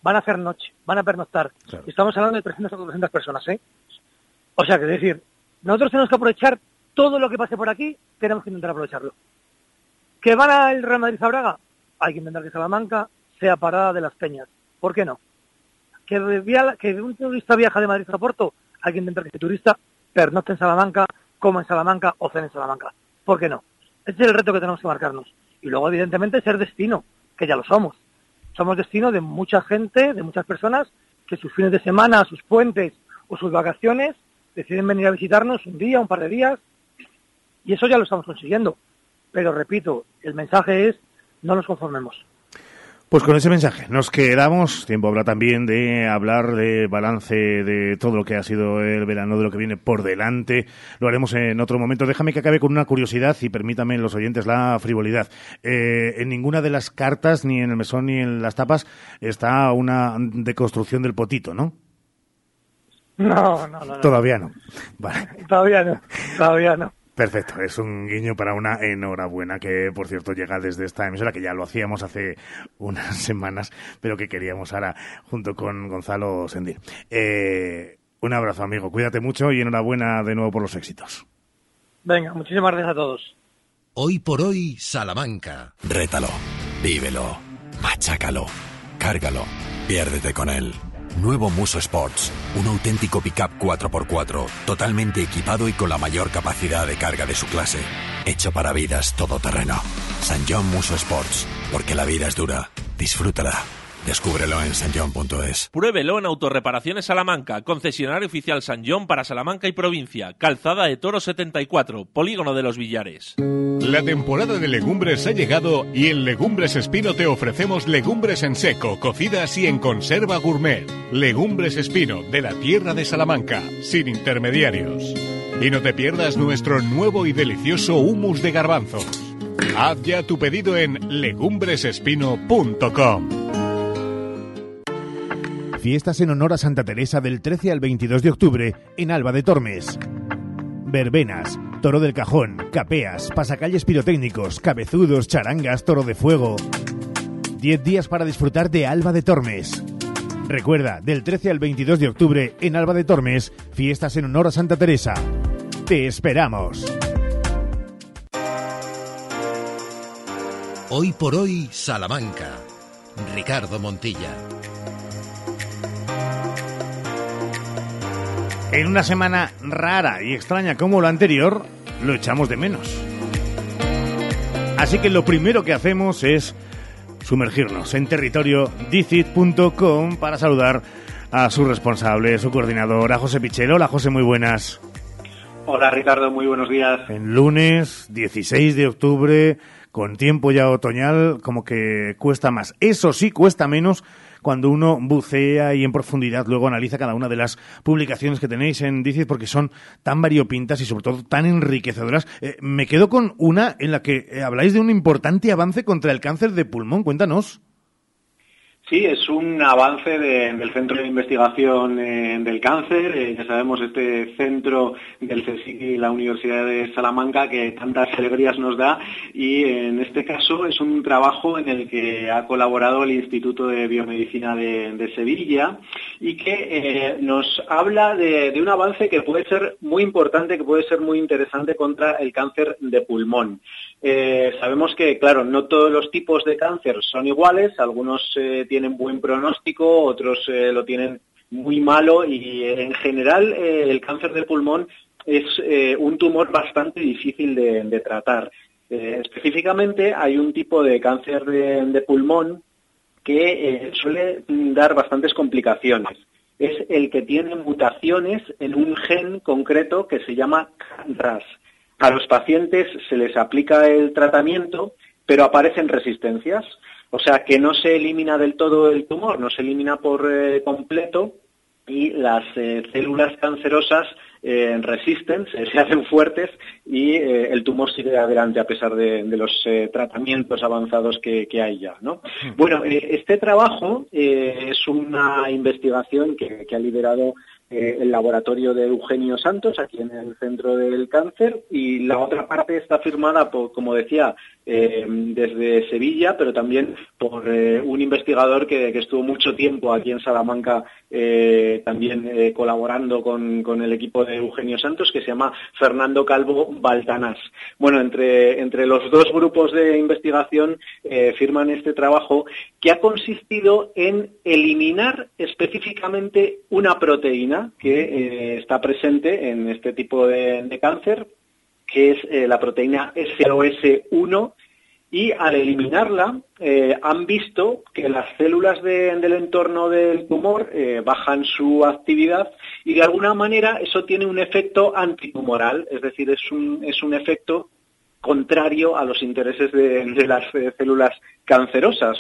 Van a hacer noche, van a pernoctar. Estamos hablando de 300 o 400 personas, ¿eh? O sea, que es decir, nosotros tenemos que aprovechar todo lo que pase por aquí, tenemos que intentar aprovecharlo. ¿Que van al Real Madrid a Braga? Hay que intentar que Salamanca sea parada de las peñas. ¿Por qué no? Que, un turista viaja de Madrid a Porto, hay que intentar que ese turista pernocte en Salamanca, coma en Salamanca o cene en Salamanca. ¿Por qué no? Ese es el reto que tenemos que marcarnos. Y luego, evidentemente, ser destino, que ya lo somos. Somos destino de mucha gente, de muchas personas, que sus fines de semana, sus puentes o sus vacaciones deciden venir a visitarnos un día, un par de días, y eso ya lo estamos consiguiendo. Pero repito, el mensaje es, no nos conformemos. Pues con ese mensaje nos quedamos. Tiempo habrá también de hablar de balance de todo lo que ha sido el verano, de lo que viene por delante. Lo haremos en otro momento. Déjame que acabe con una curiosidad y permítame los oyentes la frivolidad. Eh, en ninguna de las cartas, ni en el mesón ni en las tapas, está una deconstrucción del potito, ¿no? No, no, no. Todavía no. Todavía no. Todavía no. Perfecto, es un guiño para una enhorabuena que, por cierto, llega desde esta emisora, que ya lo hacíamos hace unas semanas, pero que queríamos ahora junto con Gonzalo Sendir. Eh, un abrazo, amigo, cuídate mucho y enhorabuena de nuevo por los éxitos. Venga, muchísimas gracias a todos. Hoy por hoy, Salamanca. Rétalo, vívelo, machácalo, cárgalo, piérdete con él. Nuevo Muso Sports, un auténtico pickup 4x4, totalmente equipado y con la mayor capacidad de carga de su clase. Hecho para vidas todoterreno. San John Muso Sports, porque la vida es dura. Disfrútala. Descúbrelo en sanjon.es. Pruébelo en Autorreparaciones Salamanca, concesionario oficial San John para Salamanca y provincia. Calzada de Toro 74, Polígono de los Villares. La temporada de legumbres ha llegado y en Legumbres Espino te ofrecemos legumbres en seco, cocidas y en conserva gourmet. Legumbres Espino, de la tierra de Salamanca, sin intermediarios. Y no te pierdas nuestro nuevo y delicioso humus de garbanzos. Haz ya tu pedido en legumbresespino.com. Fiestas en honor a Santa Teresa del 13 al 22 de octubre en Alba de Tormes. Verbenas, toro del cajón, capeas, pasacalles pirotécnicos, cabezudos, charangas, toro de fuego. 10 días para disfrutar de Alba de Tormes. Recuerda, del 13 al 22 de octubre en Alba de Tormes, fiestas en honor a Santa Teresa. Te esperamos. Hoy por hoy, Salamanca. Ricardo Montilla. En una semana rara y extraña como la anterior, lo echamos de menos. Así que lo primero que hacemos es sumergirnos en territorio dicit.com para saludar a su responsable, su coordinador, a José Pichero. Hola José, muy buenas. Hola Ricardo, muy buenos días. En lunes 16 de octubre, con tiempo ya otoñal, como que cuesta más. Eso sí, cuesta menos cuando uno bucea y en profundidad luego analiza cada una de las publicaciones que tenéis en Dices porque son tan variopintas y sobre todo tan enriquecedoras. Eh, me quedo con una en la que eh, habláis de un importante avance contra el cáncer de pulmón. Cuéntanos. Sí, es un avance del Centro de Investigación eh, del Cáncer. Eh, ya sabemos, este centro del CSIC y la Universidad de Salamanca que tantas alegrías nos da. Y en este caso es un trabajo en el que ha colaborado el Instituto de Biomedicina de, Sevilla y que eh, nos habla de, de un avance que puede ser muy importante, que puede ser muy interesante contra el cáncer de pulmón. Eh, sabemos que, claro, no todos los tipos de cáncer son iguales, algunos eh, tienen buen pronóstico, otros eh, lo tienen muy malo y en general el cáncer de pulmón es un tumor bastante difícil de, tratar. Específicamente hay un tipo de cáncer de, pulmón que suele dar bastantes complicaciones. Es el que tiene mutaciones en un gen concreto que se llama RAS. A los pacientes se les aplica el tratamiento, pero aparecen resistencias. O sea que no se elimina del todo el tumor, no se elimina por eh, completo y las eh, células cancerosas eh, resisten, se, se hacen fuertes y el tumor sigue adelante a pesar de, de los tratamientos avanzados que, que hay ya. ¿no? Bueno, este trabajo es una investigación que, que ha liderado eh, el laboratorio de Eugenio Santos, aquí en el Centro del Cáncer, y la otra parte está firmada, por, como decía, eh, desde Sevilla, pero también por eh, un investigador que, que, estuvo mucho tiempo aquí en Salamanca eh, también eh, colaborando con, con, el equipo de Eugenio Santos, que se llama Fernando Calvo Baltanás. Bueno, entre, entre los dos grupos de investigación eh, firman este trabajo que ha consistido en eliminar específicamente una proteína que está presente en este tipo de, cáncer, que es la proteína SOS1, y al eliminarla eh, han visto que las células de, del entorno del tumor eh, bajan su actividad y de alguna manera eso tiene un efecto antitumoral, es decir, es un, es un efecto contrario a los intereses de, de las eh, células cancerosas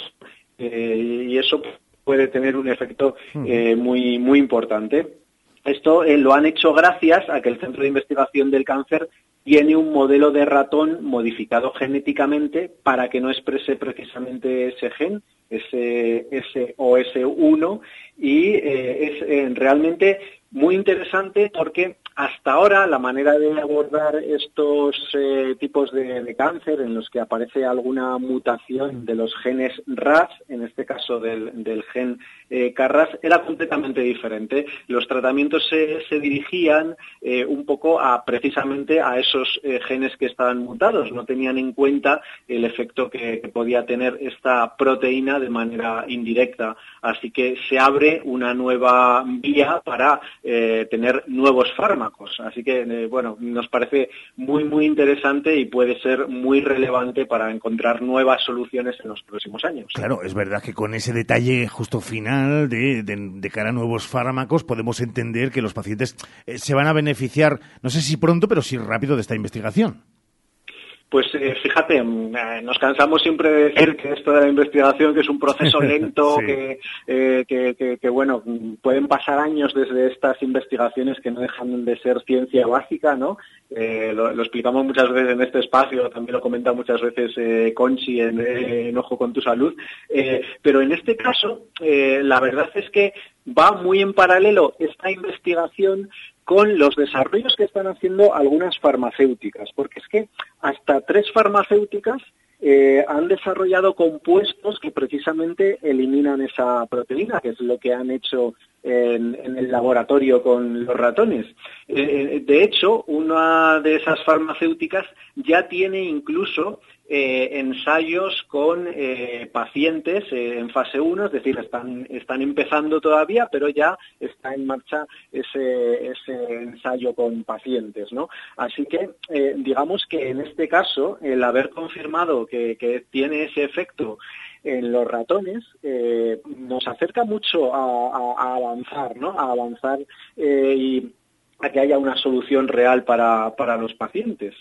y eso puede tener un efecto muy, muy importante. Esto lo han hecho gracias a que el Centro de Investigación del Cáncer tiene un modelo de ratón modificado genéticamente para que no exprese precisamente ese gen, ese SOS1, y eh, es eh, realmente muy interesante porque hasta ahora la manera de abordar estos eh, tipos de, cáncer en los que aparece alguna mutación de los genes RAS, en este caso del, gen eh, CARRAS, era completamente diferente. Los tratamientos se, dirigían eh, un poco a precisamente a esos eh, genes que estaban mutados, no tenían en cuenta el efecto que, que podía tener esta proteína de manera indirecta. Así que se abre una nueva vía para tener nuevos fármacos. Así que, eh, bueno, nos parece muy, muy interesante y puede ser muy relevante para encontrar nuevas soluciones en los próximos años. Claro, es verdad que con ese detalle justo final de, de, cara a nuevos fármacos podemos entender que los pacientes eh, se van a beneficiar, no sé si pronto, pero sí rápido de esta investigación. Pues eh, fíjate, mm, eh, nos cansamos siempre de decir que esto de la investigación que es un proceso lento, sí. que, eh, que, que, que, bueno, pueden pasar años desde estas investigaciones que no dejan de ser ciencia básica, ¿no? Eh, lo, lo, explicamos muchas veces en este espacio, también lo comenta muchas veces Conchi en, en, Ojo con tu Salud, pero en este caso la verdad es que va muy en paralelo esta investigación con los desarrollos que están haciendo algunas farmacéuticas, porque es que hasta tres farmacéuticas eh, han desarrollado compuestos que precisamente eliminan esa proteína, que es lo que han hecho en, el laboratorio con los ratones. Eh, de hecho, una de esas farmacéuticas ya tiene incluso eh, ensayos con eh, pacientes eh, en fase 1, es decir, están, están empezando todavía, pero ya está en marcha ese, ese ensayo con pacientes. ¿no? Así que, digamos que en este caso, el haber confirmado que, que tiene ese efecto en los ratones nos acerca mucho a, a, avanzar, ¿no? A avanzar y a que haya una solución real para, para los pacientes.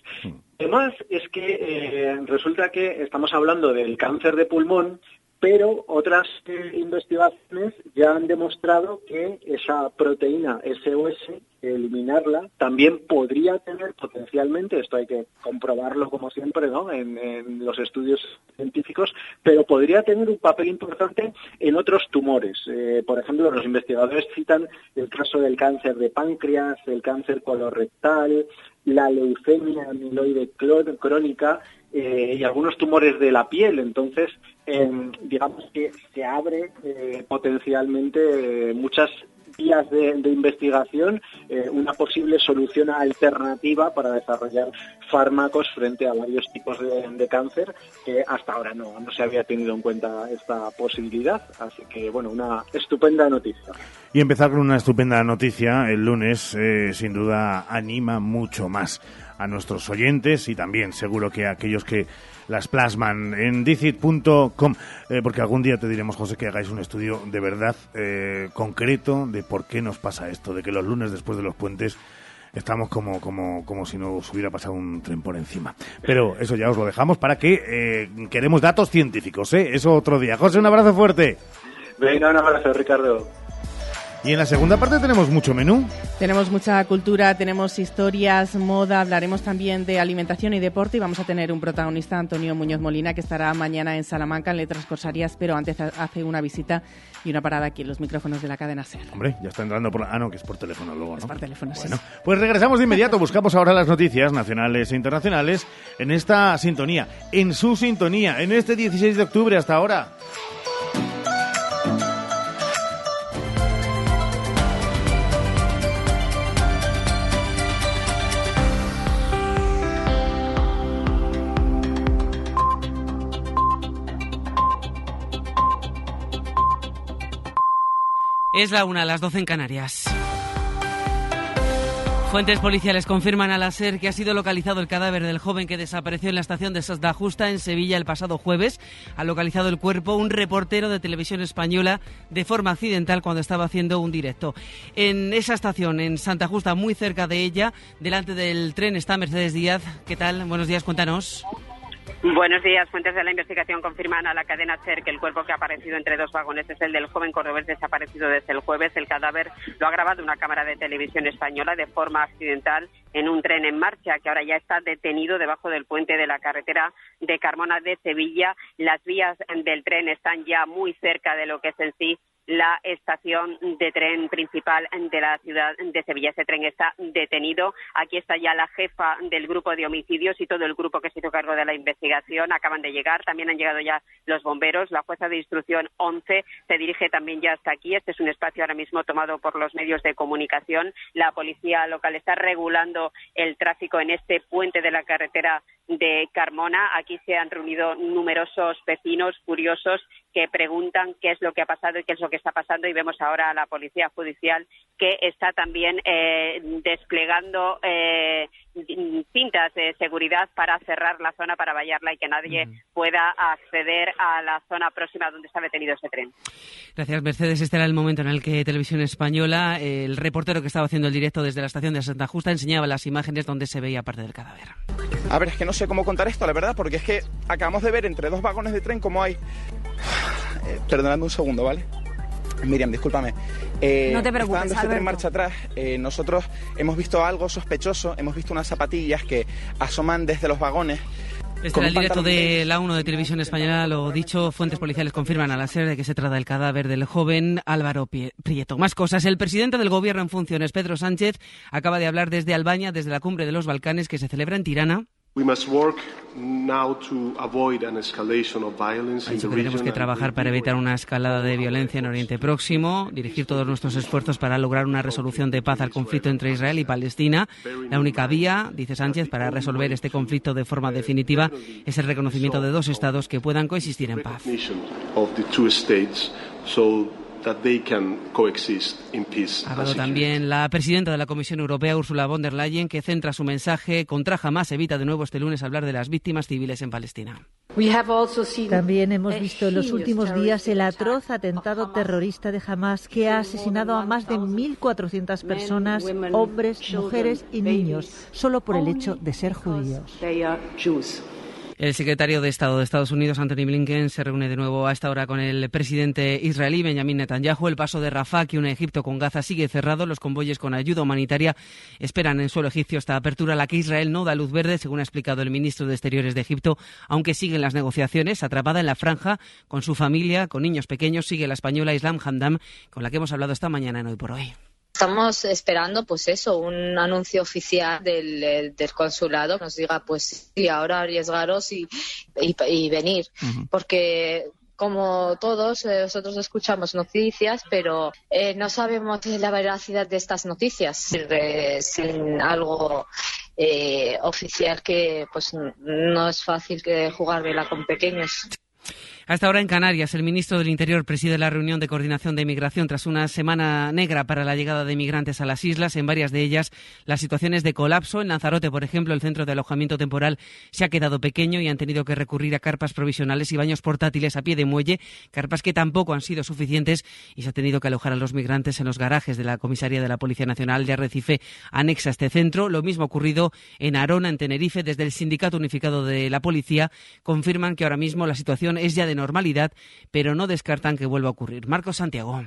Además, es que eh, resulta que estamos hablando del cáncer de pulmón, pero otras eh, investigaciones ya han demostrado que esa proteína SOS, eliminarla, también podría tener potencialmente, esto hay que comprobarlo como siempre ¿no? en, los estudios científicos, pero podría tener un papel importante en otros tumores. Eh, por ejemplo, los investigadores citan el caso del cáncer de páncreas, el cáncer colorectal, la leucemia amiloide crónica, y algunos tumores de la piel. Entonces, digamos que se abre potencialmente muchas vías de, investigación eh, una posible solución alternativa para desarrollar fármacos frente a varios tipos de, cáncer que hasta ahora no, no se había tenido en cuenta esta posibilidad. Así que, bueno, una estupenda noticia. Y empezar con una estupenda noticia el lunes, eh, sin duda, anima mucho más a nuestros oyentes y también seguro que a aquellos que las plasman en dicit.com, eh, porque algún día te diremos, José, que hagáis un estudio de verdad eh, concreto de por qué nos pasa esto, de que los lunes después de los puentes estamos como, como, como si nos hubiera pasado un tren por encima. Pero eso ya os lo dejamos para que eh, queremos datos científicos, ¿eh? Eso otro día. José, un abrazo fuerte. Venga, un abrazo, Ricardo. Y en la segunda parte tenemos mucho menú. Tenemos mucha cultura, tenemos historias, moda, hablaremos también de alimentación y deporte y vamos a tener un protagonista, Antonio Muñoz Molina, que estará mañana en Salamanca en Letras Corsarias, pero antes hace una visita y una parada aquí en los micrófonos de la cadena SER. Hombre, ya está entrando por... Ah, no, que es por teléfono luego, ¿no? Es por teléfono, bueno, Pues regresamos de inmediato, buscamos ahora las noticias nacionales e internacionales en esta sintonía, en su sintonía, en este 16 de octubre hasta ahora. Es la una, las doce en Canarias. Fuentes policiales confirman a la SER que ha sido localizado el cadáver del joven que desapareció en la estación de Sasda Justa en Sevilla el pasado jueves. Ha localizado el cuerpo un reportero de televisión española de forma accidental cuando estaba haciendo un directo. En esa estación, en Santa Justa, muy cerca de ella, delante del tren está Mercedes Díaz. ¿Qué tal? Buenos días, cuéntanos. Buenos días. Fuentes de la investigación confirman a la cadena SER que el cuerpo que ha aparecido entre dos vagones es el del joven cordobés desaparecido desde el jueves. El cadáver lo ha grabado una cámara de televisión española de forma accidental en un tren en marcha que ahora ya está detenido debajo del puente de la carretera de Carmona de Sevilla. Las vías del tren están ya muy cerca de lo que es en sí la estación de tren principal de la ciudad de Sevilla. Ese tren está detenido. Aquí está ya la jefa del grupo de homicidios y todo el grupo que se hizo cargo de la investigación. Acaban de llegar. También han llegado ya los bomberos. La jueza de instrucción 11 se dirige también ya hasta aquí. Este es un espacio ahora mismo tomado por los medios de comunicación. La policía local está regulando el tráfico en este puente de la carretera de Carmona. Aquí se han reunido numerosos vecinos curiosos que preguntan qué es lo que ha pasado y qué es lo que está pasando. Y vemos ahora a la policía judicial que está también eh, desplegando eh, cintas de seguridad para cerrar la zona, para vallarla y que nadie pueda acceder a la zona próxima donde está detenido ese tren. Gracias, Mercedes. Este era el momento en el que Televisión Española, el reportero que estaba haciendo el directo desde la estación de Santa Justa, enseñaba las imágenes donde se veía parte del cadáver. A ver, es que no sé cómo contar esto, la verdad, porque es que acabamos de ver entre dos vagones de tren cómo hay eh, perdonadme un segundo, ¿vale? Miriam, discúlpame. Eh, no te preocupes, en marcha atrás, eh, nosotros hemos visto algo sospechoso, hemos visto unas zapatillas que asoman desde los vagones. Este era el directo de la 1 de Televisión Española. Lo dicho, fuentes policiales confirman a la SER de que se trata del cadáver del joven Álvaro Prieto. Más cosas. El presidente del Gobierno en funciones, Pedro Sánchez, acaba de hablar desde Albania, desde la cumbre de los Balcanes que se celebra en Tirana tenemos que trabajar para evitar una escalada de violencia en Oriente Próximo, dirigir todos nuestros esfuerzos para lograr una resolución de paz al conflicto entre Israel y Palestina. La única vía, dice Sánchez, para resolver este conflicto de forma definitiva es el reconocimiento de dos estados que puedan coexistir en paz. Ha hablado también la presidenta de la Comisión Europea, Ursula von der Leyen, que centra su mensaje contra Hamas. Evita de nuevo este lunes hablar de las víctimas civiles en Palestina. También hemos visto en los últimos días el atroz atentado terrorista de Hamas que ha asesinado a más de 1.400 personas, hombres, mujeres y niños, solo por el hecho de ser judíos. El secretario de Estado de Estados Unidos, Anthony Blinken, se reúne de nuevo a esta hora con el presidente israelí, Benjamin Netanyahu. El paso de Rafah, que une Egipto con Gaza, sigue cerrado. Los convoyes con ayuda humanitaria esperan en suelo egipcio esta apertura a la que Israel no da luz verde, según ha explicado el ministro de Exteriores de Egipto, aunque siguen las negociaciones. Atrapada en la franja con su familia, con niños pequeños, sigue la española Islam Hamdam, con la que hemos hablado esta mañana en Hoy por Hoy. Estamos esperando, pues eso, un anuncio oficial del, del consulado que nos diga, pues sí, ahora arriesgaros y, y, venir. Porque como todos, eh, nosotros escuchamos noticias, pero eh, no sabemos la veracidad de estas noticias sin, algo eh, oficial que pues no es fácil que jugar vela con pequeños. Hasta ahora en Canarias, el ministro del Interior preside la reunión de coordinación de inmigración tras una semana negra para la llegada de inmigrantes a las islas. En varias de ellas, las situaciones de colapso. En Lanzarote, por ejemplo, el centro de alojamiento temporal se ha quedado pequeño y han tenido que recurrir a carpas provisionales y baños portátiles a pie de muelle, carpas que tampoco han sido suficientes y se ha tenido que alojar a los migrantes en los garajes de la comisaría de la Policía Nacional de Arrecife anexa a este centro. Lo mismo ha ocurrido en Arona, en Tenerife. Desde el Sindicato Unificado de la Policía confirman que ahora mismo la situación es ya de normalidad, pero no descartan que vuelva a ocurrir. Marcos Santiago.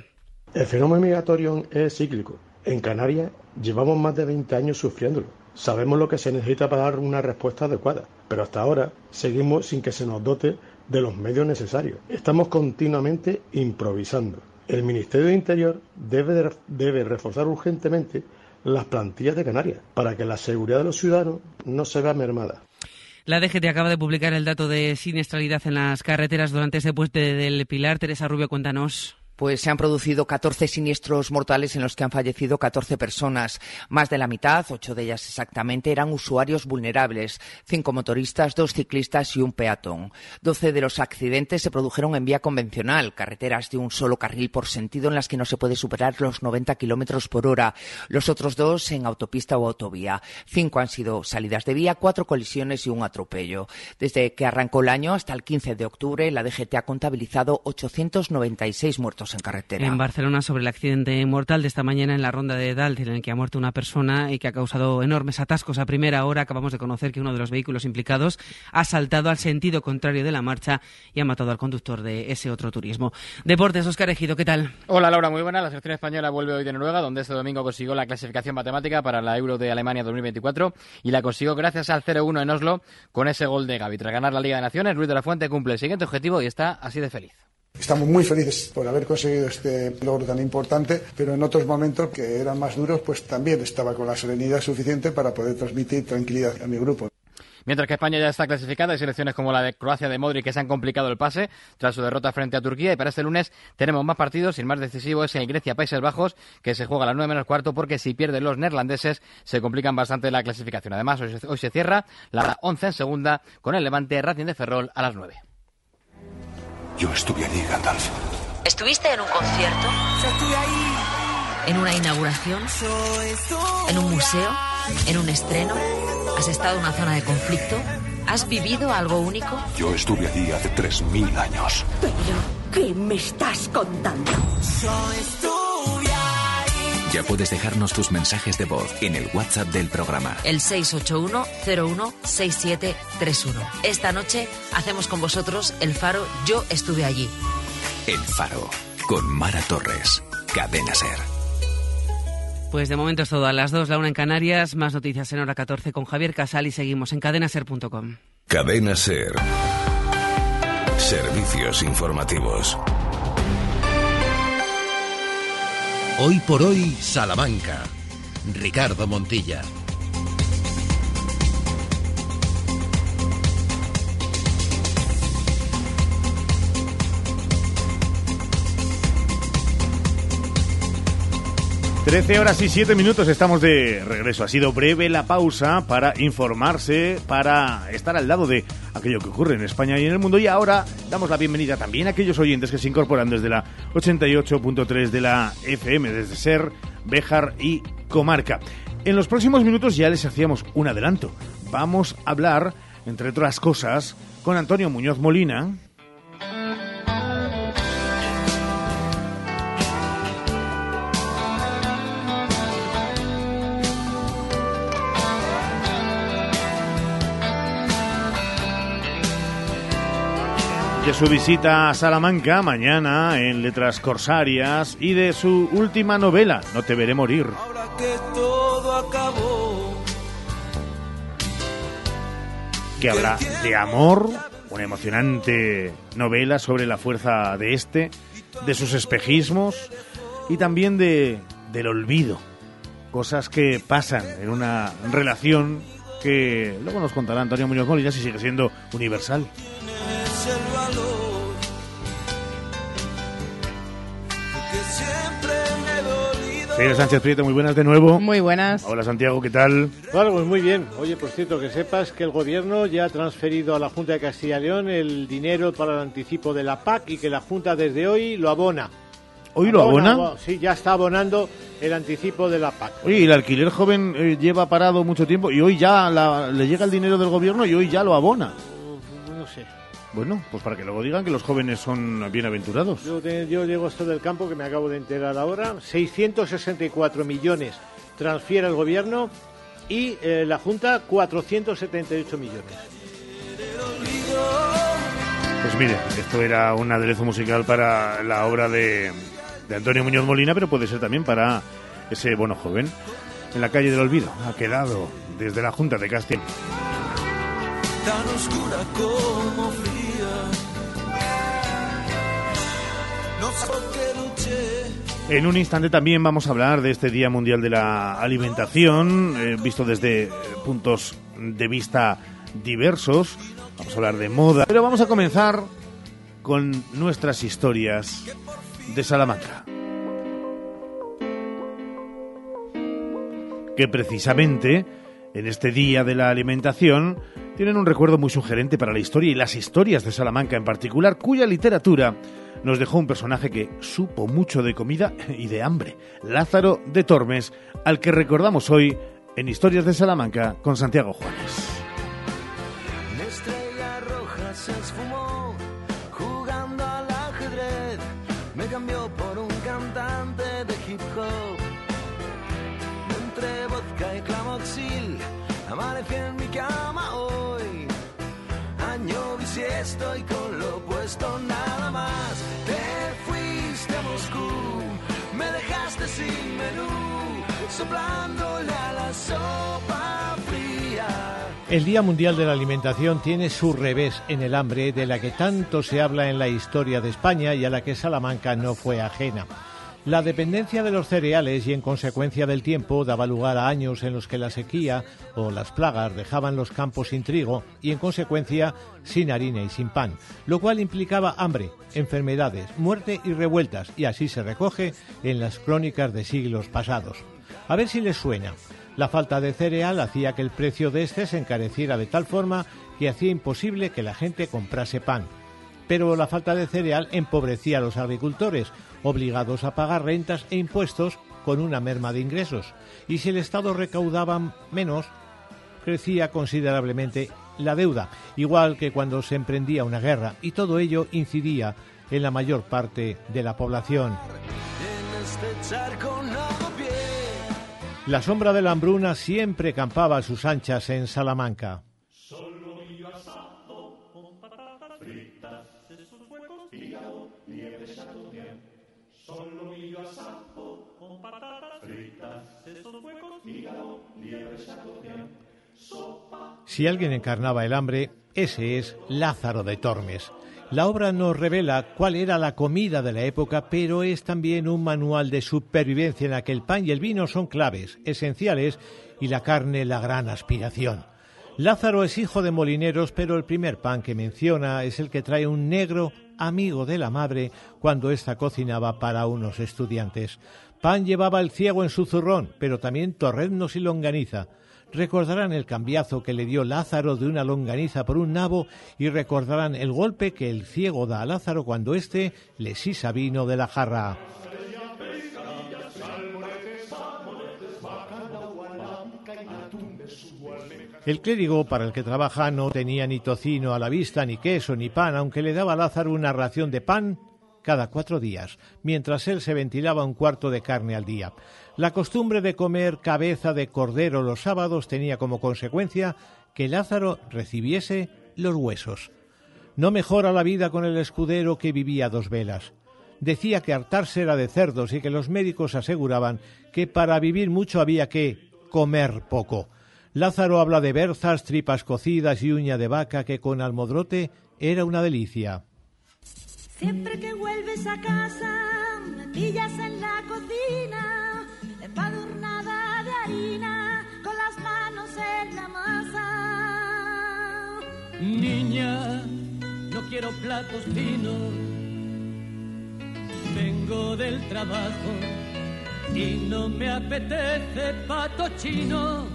El fenómeno migratorio es cíclico. En Canarias llevamos más de 20 años sufriéndolo. Sabemos lo que se necesita para dar una respuesta adecuada, pero hasta ahora seguimos sin que se nos dote de los medios necesarios. Estamos continuamente improvisando. El Ministerio de Interior debe, debe reforzar urgentemente las plantillas de Canarias para que la seguridad de los ciudadanos no se vea mermada. La DGT acaba de publicar el dato de siniestralidad en las carreteras durante este puente del Pilar. Teresa Rubio, cuéntanos. Pues se han producido 14 siniestros mortales en los que han fallecido 14 personas. Más de la mitad, ocho de ellas exactamente, eran usuarios vulnerables. Cinco motoristas, dos ciclistas y un peatón. Doce de los accidentes se produjeron en vía convencional, carreteras de un solo carril por sentido en las que no se puede superar los 90 kilómetros por hora. Los otros dos en autopista o autovía. Cinco han sido salidas de vía, cuatro colisiones y un atropello. Desde que arrancó el año hasta el 15 de octubre, la DGT ha contabilizado 896 muertos en carretera. En Barcelona, sobre el accidente mortal de esta mañana en la ronda de Dalt, en el que ha muerto una persona y que ha causado enormes atascos a primera hora, acabamos de conocer que uno de los vehículos implicados ha saltado al sentido contrario de la marcha y ha matado al conductor de ese otro turismo. Deportes, Oscar Ejido, ¿qué tal? Hola Laura, muy buena. La selección española vuelve hoy de Noruega, donde este domingo consiguió la clasificación matemática para la Euro de Alemania 2024 y la consiguió gracias al 0-1 en Oslo con ese gol de Gaby. Tras ganar la Liga de Naciones, Luis de la Fuente cumple el siguiente objetivo y está así de feliz. Estamos muy felices por haber conseguido este logro tan importante, pero en otros momentos que eran más duros, pues también estaba con la serenidad suficiente para poder transmitir tranquilidad a mi grupo. Mientras que España ya está clasificada, hay selecciones como la de Croacia de Modric que se han complicado el pase tras su derrota frente a Turquía y para este lunes tenemos más partidos y el más decisivo es el Grecia-Países Bajos que se juega a las 9 menos cuarto porque si pierden los neerlandeses se complican bastante la clasificación. Además, hoy, se cierra la 11 en segunda con el Levante Racing de Ferrol a las 9. Yo estuve allí, Gandalf. ¿Estuviste en un concierto? ¿En una inauguración? ¿En un museo? ¿En un estreno? ¿Has estado en una zona de conflicto? ¿Has vivido algo único? Yo estuve allí hace 3.000 años. ¿Pero qué me estás contando? Ya puedes dejarnos tus mensajes de voz en el WhatsApp del programa. El 681-016731. Esta noche hacemos con vosotros el faro Yo estuve allí. El faro, con Mara Torres. Cadena Ser. Pues de momento es todo a las 2, la una en Canarias, más noticias en hora 14 con Javier Casal y seguimos en cadenaser.com. Cadena Ser. Servicios informativos. Hoy por hoy, Salamanca. Ricardo Montilla. Trece horas y siete minutos estamos de regreso. Ha sido breve la pausa para informarse, para estar al lado de aquello que ocurre en España y en el mundo. Y ahora damos la bienvenida también a aquellos oyentes que se incorporan desde la 88.3 de la FM, desde Ser, Béjar y Comarca. En los próximos minutos ya les hacíamos un adelanto. Vamos a hablar, entre otras cosas, con Antonio Muñoz Molina, de su visita a Salamanca mañana en Letras Corsarias y de su última novela, No te veré morir. que todo acabó. Que habla de amor, una emocionante novela sobre la fuerza de este, de sus espejismos y también de del olvido. Cosas que pasan en una relación que luego nos contará Antonio Muñoz Molina si sigue siendo universal. Señor Sánchez Prieto, muy buenas de nuevo. Muy buenas. Hola Santiago, ¿qué tal? Bueno, pues muy bien. Oye, por cierto, que sepas que el Gobierno ya ha transferido a la Junta de Castilla y León el dinero para el anticipo de la PAC y que la Junta desde hoy lo abona. ¿Hoy lo abona? Sí, ya está abonando el anticipo de la PAC. Oye, y el alquiler joven eh, lleva parado mucho tiempo y hoy ya la- le llega el dinero del gobierno y hoy ya lo abona. Bueno, pues para que luego digan que los jóvenes son bienaventurados. Yo, te- yo llego esto del campo que me acabo de enterar ahora. 664 millones transfiere el Gobierno y eh, la Junta 478 millones. Pues mire, esto era un aderezo musical para la obra de, de Antonio Muñoz Molina, pero puede ser también para ese bono joven. En la calle del Olvido ha quedado desde la Junta de Castilla. tan oscura como fría. En un instante también vamos a hablar de este Día Mundial de la Alimentación, eh, visto desde eh, puntos de vista diversos. Vamos a hablar de moda, pero vamos a comenzar con nuestras historias de Salamanca. Que precisamente en este Día de la Alimentación tienen un recuerdo muy sugerente para la historia y las historias de Salamanca en particular, cuya literatura nos dejó un personaje que supo mucho de comida y de hambre, Lázaro de Tormes, al que recordamos hoy en Historias de Salamanca con Santiago Juárez. El Día Mundial de la Alimentación tiene su revés en el hambre de la que tanto se habla en la historia de España y a la que Salamanca no fue ajena. La dependencia de los cereales y en consecuencia del tiempo daba lugar a años en los que la sequía o las plagas dejaban los campos sin trigo y en consecuencia sin harina y sin pan, lo cual implicaba hambre, enfermedades, muerte y revueltas y así se recoge en las crónicas de siglos pasados. A ver si les suena. La falta de cereal hacía que el precio de este se encareciera de tal forma que hacía imposible que la gente comprase pan. Pero la falta de cereal empobrecía a los agricultores, obligados a pagar rentas e impuestos con una merma de ingresos. Y si el Estado recaudaba menos, crecía considerablemente la deuda, igual que cuando se emprendía una guerra, y todo ello incidía en la mayor parte de la población. Este. La sombra de la hambruna siempre campaba a sus anchas en Salamanca. Si alguien encarnaba el hambre, ese es Lázaro de Tormes. La obra nos revela cuál era la comida de la época, pero es también un manual de supervivencia en la que el pan y el vino son claves, esenciales, y la carne la gran aspiración. Lázaro es hijo de molineros, pero el primer pan que menciona es el que trae un negro amigo de la madre cuando ésta cocinaba para unos estudiantes. Pan llevaba el ciego en su zurrón, pero también torreznos y longaniza. Recordarán el cambiazo que le dio Lázaro de una longaniza por un nabo y recordarán el golpe que el ciego da a Lázaro cuando éste le sisa vino de la jarra. El clérigo para el que trabaja no tenía ni tocino a la vista, ni queso, ni pan, aunque le daba a Lázaro una ración de pan cada cuatro días, mientras él se ventilaba un cuarto de carne al día. La costumbre de comer cabeza de cordero los sábados tenía como consecuencia que Lázaro recibiese los huesos. No mejora la vida con el escudero que vivía dos velas. Decía que hartarse era de cerdos y que los médicos aseguraban que para vivir mucho había que comer poco. Lázaro habla de berzas, tripas cocidas y uña de vaca que con almodrote era una delicia. Siempre que vuelves a casa, me pillas en la cocina, empadurnada de harina, con las manos en la masa. Niña, no quiero platos finos, vengo del trabajo y no me apetece pato chino,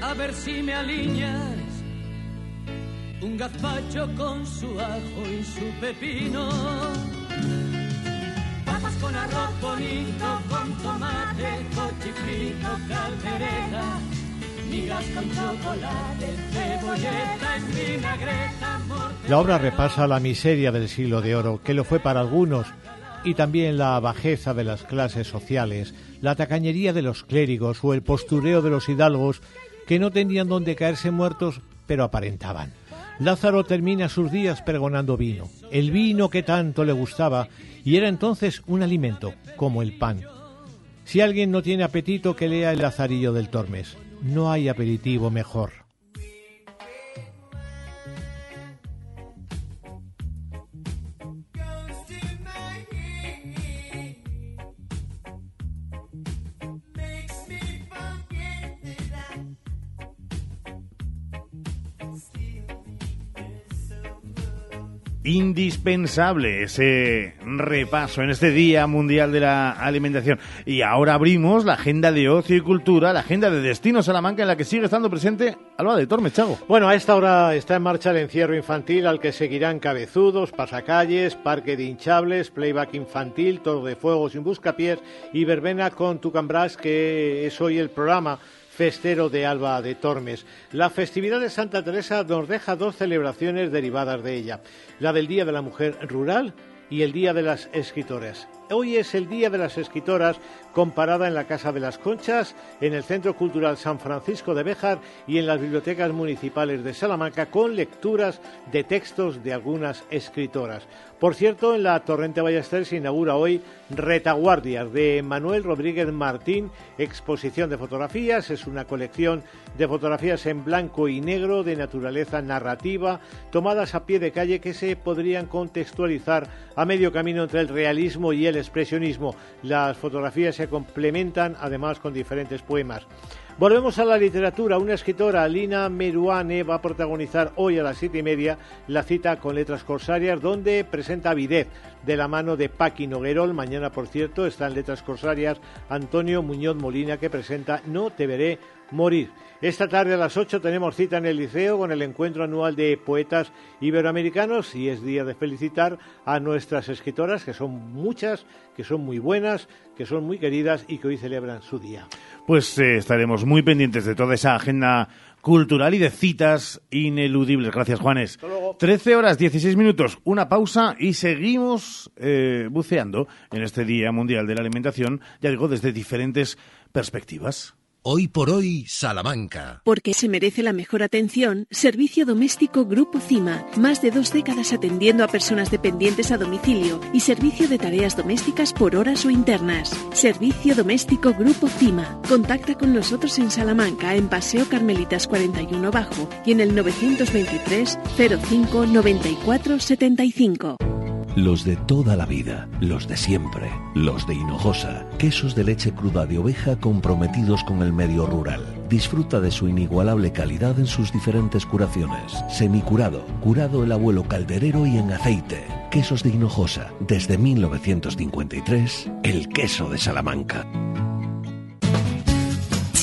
a ver si me alineas un gazpacho con su ajo y su pepino. Con arroz bonito, con tomate, caldereta. Con chocolate, La obra repasa la miseria del siglo de oro, que lo fue para algunos, y también la bajeza de las clases sociales, la tacañería de los clérigos o el postureo de los hidalgos que no tenían donde caerse muertos, pero aparentaban. Lázaro termina sus días pregonando vino, el vino que tanto le gustaba y era entonces un alimento, como el pan. Si alguien no tiene apetito, que lea el Lazarillo del Tormes. No hay aperitivo mejor. Indispensable ese repaso en este Día Mundial de la Alimentación. Y ahora abrimos la agenda de ocio y cultura, la agenda de Destino Salamanca, en la que sigue estando presente Alba de Tormes, Chago. Bueno, a esta hora está en marcha el encierro infantil al que seguirán cabezudos, pasacalles, parque de hinchables, playback infantil, toro de fuego sin buscapiés y verbena con Tucambras, que es hoy el programa festero de Alba de Tormes. La festividad de Santa Teresa nos deja dos celebraciones derivadas de ella, la del Día de la Mujer Rural y el Día de las Escritoras. Hoy es el Día de las Escritoras comparada en la Casa de las Conchas, en el Centro Cultural San Francisco de Béjar y en las bibliotecas municipales de Salamanca con lecturas de textos de algunas escritoras. Por cierto, en la Torrente Ballester se inaugura hoy Retaguardias de Manuel Rodríguez Martín, exposición de fotografías, es una colección de fotografías en blanco y negro de naturaleza narrativa, tomadas a pie de calle que se podrían contextualizar a medio camino entre el realismo y el expresionismo. Las fotografías se complementan además con diferentes poemas. Volvemos a la literatura. Una escritora, Lina Meruane, va a protagonizar hoy a las siete y media la cita con Letras Corsarias, donde presenta Avidez de la mano de Paqui Noguerol. Mañana, por cierto, está en Letras Corsarias Antonio Muñoz Molina, que presenta No te veré morir. Esta tarde a las 8 tenemos cita en el liceo con el encuentro anual de poetas iberoamericanos y es día de felicitar a nuestras escritoras, que son muchas, que son muy buenas, que son muy queridas y que hoy celebran su día. Pues eh, estaremos muy pendientes de toda esa agenda cultural y de citas ineludibles. Gracias, Juanes. 13 horas 16 minutos, una pausa y seguimos eh, buceando en este Día Mundial de la Alimentación, ya digo, desde diferentes perspectivas. Hoy por hoy, Salamanca. Porque se merece la mejor atención, Servicio Doméstico Grupo CIMA. Más de dos décadas atendiendo a personas dependientes a domicilio y servicio de tareas domésticas por horas o internas. Servicio Doméstico Grupo CIMA. Contacta con nosotros en Salamanca, en Paseo Carmelitas 41 Bajo y en el 923 05 94 75 los de toda la vida, los de siempre, los de Hinojosa, quesos de leche cruda de oveja comprometidos con el medio rural. Disfruta de su inigualable calidad en sus diferentes curaciones. Semicurado, curado el abuelo calderero y en aceite. Quesos de Hinojosa, desde 1953, el queso de Salamanca.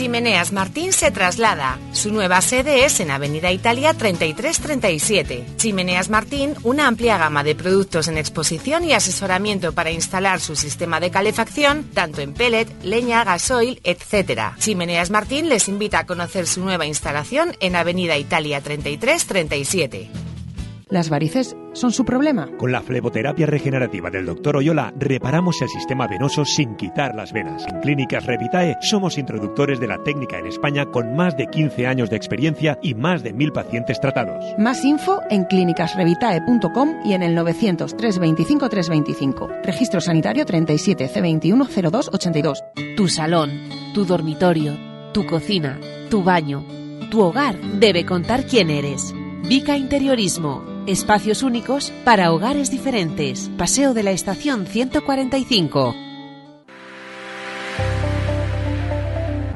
Chimeneas Martín se traslada. Su nueva sede es en Avenida Italia 3337. Chimeneas Martín, una amplia gama de productos en exposición y asesoramiento para instalar su sistema de calefacción, tanto en pellet, leña, gasoil, etc. Chimeneas Martín les invita a conocer su nueva instalación en Avenida Italia 3337. ¿Las varices son su problema? Con la fleboterapia regenerativa del Dr. Oyola reparamos el sistema venoso sin quitar las venas. En Clínicas Revitae somos introductores de la técnica en España con más de 15 años de experiencia y más de mil pacientes tratados. Más info en clínicasrevitae.com y en el 900 325 325. Registro sanitario 37 C21 0282. Tu salón, tu dormitorio, tu cocina, tu baño, tu hogar debe contar quién eres. Vica Interiorismo Espacios únicos para hogares diferentes. Paseo de la Estación 145.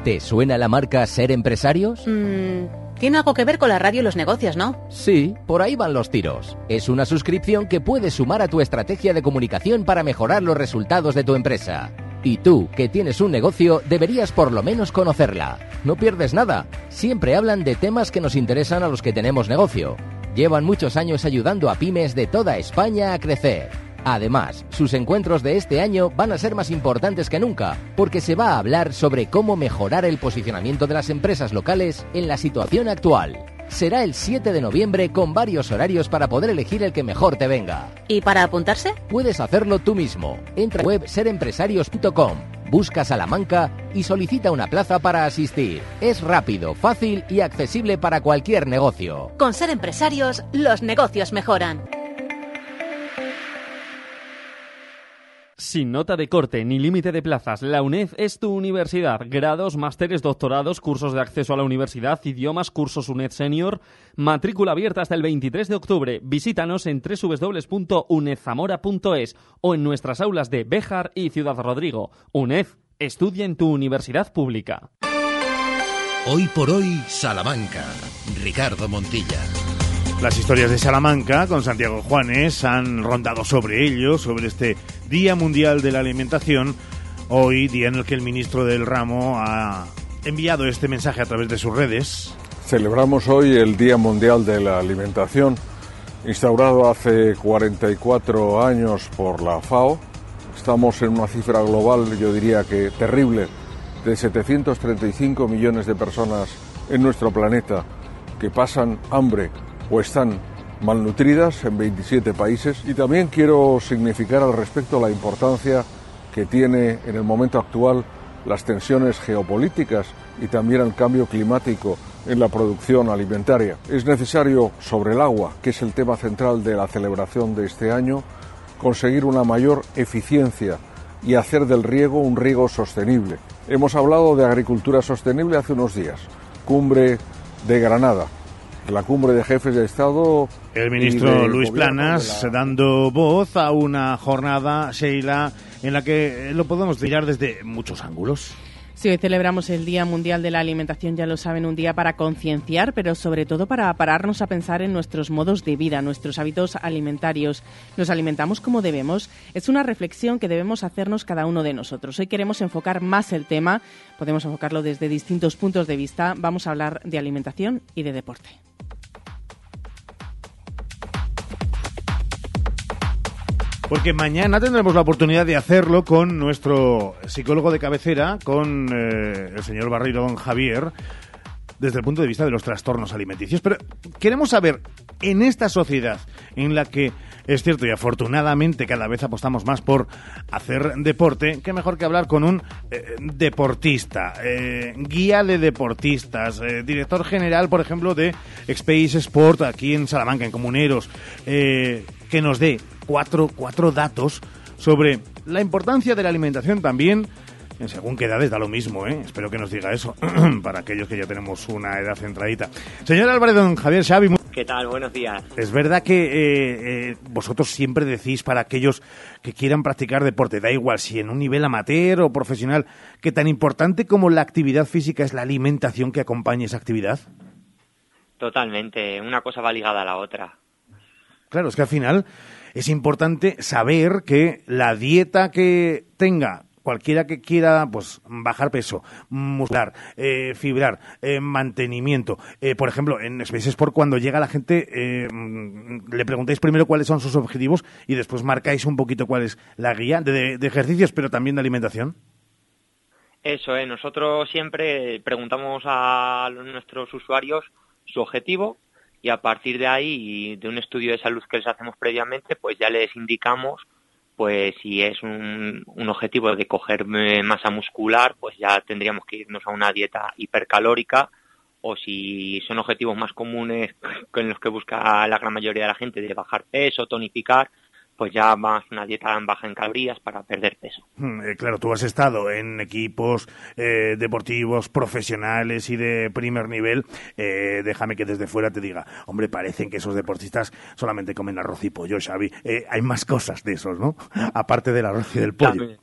¿Te suena la marca Ser Empresarios? Mm, Tiene algo que ver con la radio y los negocios, ¿no? Sí, por ahí van los tiros. Es una suscripción que puedes sumar a tu estrategia de comunicación para mejorar los resultados de tu empresa. Y tú, que tienes un negocio, deberías por lo menos conocerla. No pierdes nada. Siempre hablan de temas que nos interesan a los que tenemos negocio. Llevan muchos años ayudando a pymes de toda España a crecer. Además, sus encuentros de este año van a ser más importantes que nunca, porque se va a hablar sobre cómo mejorar el posicionamiento de las empresas locales en la situación actual. Será el 7 de noviembre con varios horarios para poder elegir el que mejor te venga. ¿Y para apuntarse? Puedes hacerlo tú mismo. Entra a web serempresarios.com, busca Salamanca y solicita una plaza para asistir. Es rápido, fácil y accesible para cualquier negocio. Con ser empresarios, los negocios mejoran. Sin nota de corte ni límite de plazas, la UNED es tu universidad. Grados, másteres, doctorados, cursos de acceso a la universidad, idiomas, cursos UNED Senior. Matrícula abierta hasta el 23 de octubre. Visítanos en www.unedzamora.es o en nuestras aulas de Béjar y Ciudad Rodrigo. UNED, estudia en tu universidad pública. Hoy por hoy, Salamanca. Ricardo Montilla. Las historias de Salamanca con Santiago Juanes han rondado sobre ello, sobre este Día Mundial de la Alimentación, hoy día en el que el ministro del ramo ha enviado este mensaje a través de sus redes. Celebramos hoy el Día Mundial de la Alimentación, instaurado hace 44 años por la FAO. Estamos en una cifra global, yo diría que terrible, de 735 millones de personas en nuestro planeta que pasan hambre o están malnutridas en 27 países y también quiero significar al respecto la importancia que tiene en el momento actual las tensiones geopolíticas y también el cambio climático en la producción alimentaria. Es necesario, sobre el agua, que es el tema central de la celebración de este año, conseguir una mayor eficiencia y hacer del riego un riego sostenible. Hemos hablado de agricultura sostenible hace unos días, cumbre de Granada, la cumbre de jefes de Estado. El ministro Luis Planas dando voz a una jornada, Sheila, en la que lo podemos mirar desde muchos ángulos. Sí, hoy celebramos el Día Mundial de la Alimentación, ya lo saben, un día para concienciar, pero sobre todo para pararnos a pensar en nuestros modos de vida, nuestros hábitos alimentarios. ¿Nos alimentamos como debemos? Es una reflexión que debemos hacernos cada uno de nosotros. Hoy queremos enfocar más el tema, podemos enfocarlo desde distintos puntos de vista. Vamos a hablar de alimentación y de deporte. Porque mañana tendremos la oportunidad de hacerlo con nuestro psicólogo de cabecera, con eh, el señor Barreiro Don Javier, desde el punto de vista de los trastornos alimenticios. Pero queremos saber, en esta sociedad en la que es cierto y afortunadamente cada vez apostamos más por hacer deporte, qué mejor que hablar con un eh, deportista, eh, guía de deportistas, director general, por ejemplo, de Space Sport aquí en Salamanca, en Comuneros, que nos dé cuatro, cuatro datos sobre la importancia de la alimentación también en según qué edades da lo mismo, ¿eh? Espero que nos diga eso, para aquellos que ya tenemos una edad centradita. Señor Álvarez, don Javier Xavi... ¿Qué tal? Buenos días. Es verdad que eh, eh, vosotros siempre decís para aquellos que quieran practicar deporte, da igual si en un nivel amateur o profesional, que tan importante como la actividad física es la alimentación que acompañe esa actividad. Totalmente, una cosa va ligada a la otra. Claro, es que al final es importante saber que la dieta que tenga cualquiera que quiera pues bajar peso, muscular, eh, fibrar, eh, mantenimiento. Eh, por ejemplo, en Space Sport cuando llega la gente mm, le preguntáis primero cuáles son sus objetivos y después marcáis un poquito cuál es la guía de, de ejercicios, pero también de alimentación. Eso es, nosotros siempre preguntamos a nuestros usuarios su objetivo y a partir de ahí, de un estudio de salud que les hacemos previamente, pues ya les indicamos pues si es un, un objetivo de coger eh, masa muscular, pues ya tendríamos que irnos a una dieta hipercalórica o si son objetivos más comunes con los que busca la gran mayoría de la gente de bajar peso, tonificar, pues ya más una dieta baja en calorías para perder peso. Hmm, eh, claro, tú has estado en equipos eh, deportivos profesionales y de primer nivel. Eh, déjame que desde fuera te diga, hombre, parecen que esos deportistas solamente comen arroz y pollo, Xavi. hay más cosas de esos, ¿no? Aparte del arroz y del pollo.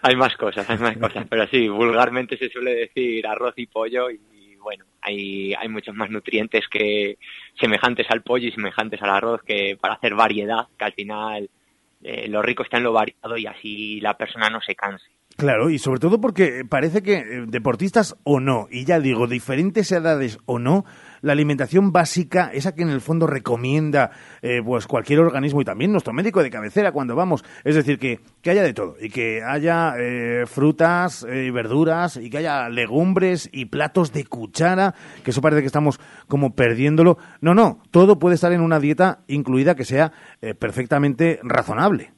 Hay más cosas, hay más cosas, pero sí, vulgarmente se suele decir arroz y pollo y bueno, hay, hay muchos más nutrientes que semejantes al pollo y semejantes al arroz que para hacer variedad, que al final eh, lo rico está en lo variado y así la persona no se canse. Claro, y sobre todo porque parece que eh, deportistas o no, y ya digo, diferentes edades o no, la alimentación básica, esa que en el fondo recomienda eh, pues cualquier organismo y también nuestro médico de cabecera cuando vamos, es decir, que, que haya de todo y que haya eh, frutas y verduras y que haya legumbres y platos de cuchara, que eso parece que estamos como perdiéndolo. No, no, todo puede estar en una dieta incluida que sea perfectamente razonable.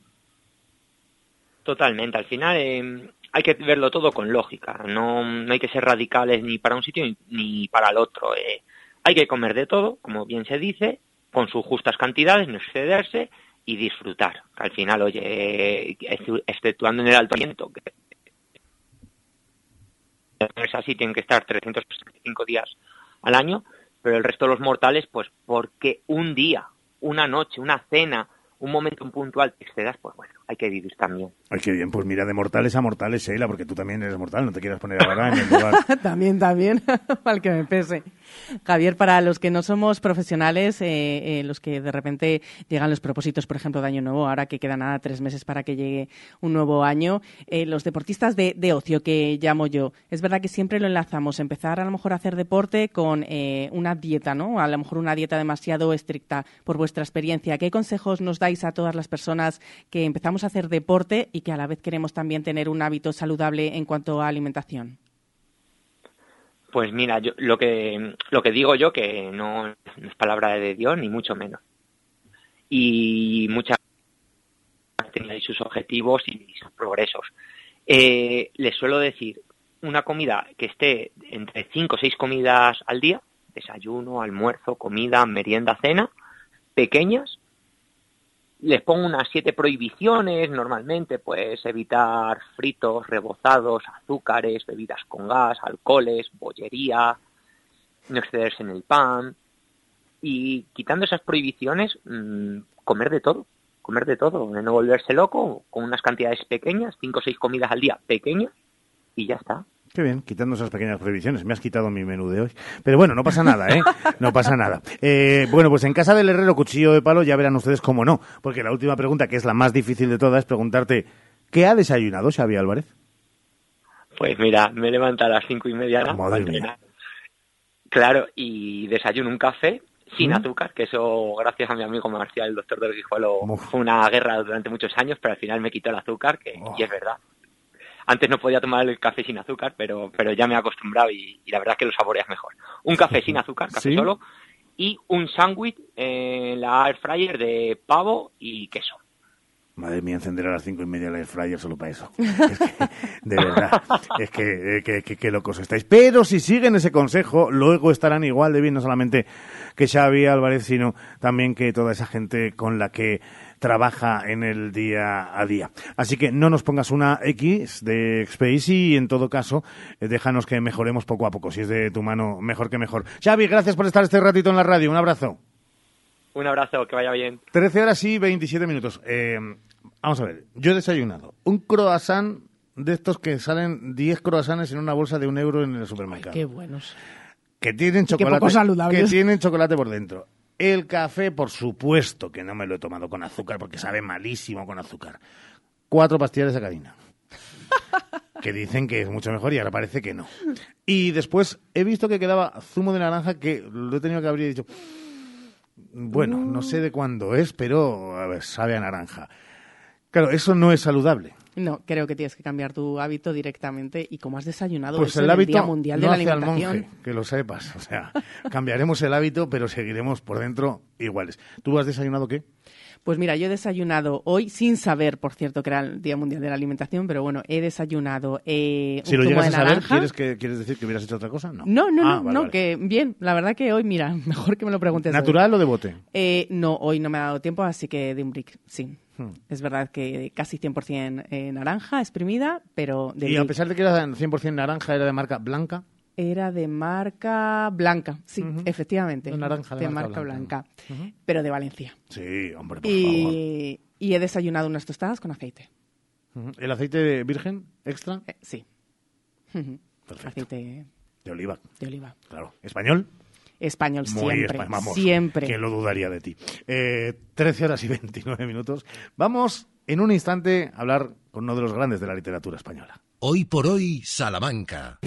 Totalmente. Al final eh, hay que verlo todo con lógica. No, no, hay que ser radicales ni para un sitio ni para el otro. Eh. Hay que comer de todo, como bien se dice, con sus justas cantidades, no excederse y disfrutar. Al final, oye, exceptuando en el alto aliento, que es así, tienen que estar 365 días al año, pero el resto de los mortales, pues porque un día, una noche, una cena, un momento puntual te excedas, pues bueno, hay que vivir también. Ay, qué bien, pues mira, de mortales a mortales, Sheila, porque tú también eres mortal, no te quieras poner ahora en el lugar. también, también, al que me pese. Javier, para los que no somos profesionales, eh, eh, los que de repente llegan los propósitos, por ejemplo, de Año Nuevo, ahora que quedan nada tres meses para que llegue un nuevo año, eh, los deportistas de, de, ocio que llamo yo, es verdad que siempre lo enlazamos, empezar a lo mejor a hacer deporte con una dieta, ¿no? A lo mejor una dieta demasiado estricta por vuestra experiencia. ¿Qué consejos nos dais a todas las personas que empezamos hacer deporte y que a la vez queremos también tener un hábito saludable en cuanto a alimentación? Pues mira, yo, lo que lo que digo yo que no, es palabra de Dios ni mucho menos. Y muchas tenéis sus objetivos y sus progresos. Eh, les suelo decir una comida que esté entre cinco o seis comidas al día, desayuno, almuerzo, comida, merienda, cena, pequeñas, les pongo unas siete prohibiciones, normalmente, pues evitar fritos, rebozados, azúcares, bebidas con gas, alcoholes, bollería, no excederse en el pan. Y quitando esas prohibiciones, mmm, comer de todo, comer de todo, no volverse loco, con unas cantidades pequeñas, cinco o seis comidas al día pequeñas, y ya está. Qué bien, quitando esas pequeñas previsiones. Me has quitado mi menú de hoy. Pero bueno, no pasa nada, ¿eh? No pasa nada. Eh, bueno, pues en casa del herrero cuchillo de palo ya verán ustedes cómo no. Porque la última pregunta, que es la más difícil de todas, es preguntarte, ¿qué ha desayunado Xavi Álvarez? Pues mira, me levanta a las cinco y media. Madre mía. Claro, y desayuno un café sin azúcar, que eso, gracias a mi amigo Marcial, el doctor del Guijuelo, fue una guerra durante muchos años, pero al final me quitó el azúcar, que y es verdad. Antes no podía tomar el café sin azúcar, pero, pero ya me he acostumbrado y, y la verdad es que lo saboreas mejor. Un café sin azúcar, café ¿Sí? solo, y un sándwich en la air fryer de pavo y queso. Madre mía, encender a las cinco y media el air fryer solo para eso. Es que, de verdad, es que, eh, que, que, que locos estáis. Pero si siguen ese consejo, luego estarán igual de bien, no solamente que Xavi Álvarez, sino también que toda esa gente con la que trabaja en el día a día. Así que no nos pongas una X de Space y en todo caso eh, déjanos que mejoremos poco a poco. Si es de tu mano, mejor que mejor. Xavi, gracias por estar este ratito en la radio. Un abrazo. Un abrazo, que vaya bien. 13 horas y 27 minutos. Eh, vamos a ver, yo he desayunado un croissant de estos que salen 10 croissants en una bolsa de un euro en el supermercado. Qué buenos. Que tienen Qué chocolate. poco saludables. Que tienen chocolate por dentro. El café, por supuesto que no me lo he tomado con azúcar porque sabe malísimo con azúcar. Cuatro pastillas de sacarina. que dicen que es mucho mejor y ahora parece que no. Y después he visto que quedaba zumo de naranja que lo he tenido que abrir y he dicho, bueno, no sé de cuándo es, pero a ver, sabe a naranja. Claro, eso no es saludable. No, creo que tienes que cambiar tu hábito directamente y como has desayunado Pues eso el hábito Día Mundial no de la hace al Alimentación. monje, que lo sepas. O sea, cambiaremos el hábito, pero seguiremos por dentro iguales. ¿Tú has desayunado qué? Pues mira, yo he desayunado hoy, sin saber, por cierto, que era el Día Mundial de la Alimentación, pero bueno, he desayunado eh, Si un lo llegas de a saber. ¿quieres, que, ¿quieres decir que hubieras hecho otra cosa? No. No, no, Ah, no, vale, no, vale. que bien, la verdad que hoy, mira, mejor que me lo preguntes. hoy. ¿Natural o de bote? Eh, no, hoy no me ha dado tiempo, así que de un brick, sí. Hmm. Es verdad que casi 100% eh, naranja, exprimida, pero de Y a pesar de que era 100% naranja, era de marca blanca. Era de marca blanca, sí, efectivamente. De naranja de marca blanca. Pero de Valencia. Sí, hombre, por favor. Y, y he desayunado unas tostadas con aceite. ¿El aceite virgen extra? Eh, sí. Perfecto. Aceite De oliva. De oliva. Claro. ¿Español? Español Muy siempre. espa- vamos, siempre. Que lo dudaría de ti. Eh, 13 horas y 29 minutos. Vamos en un instante a hablar con uno de los grandes de la literatura española. Hoy por hoy, Salamanca.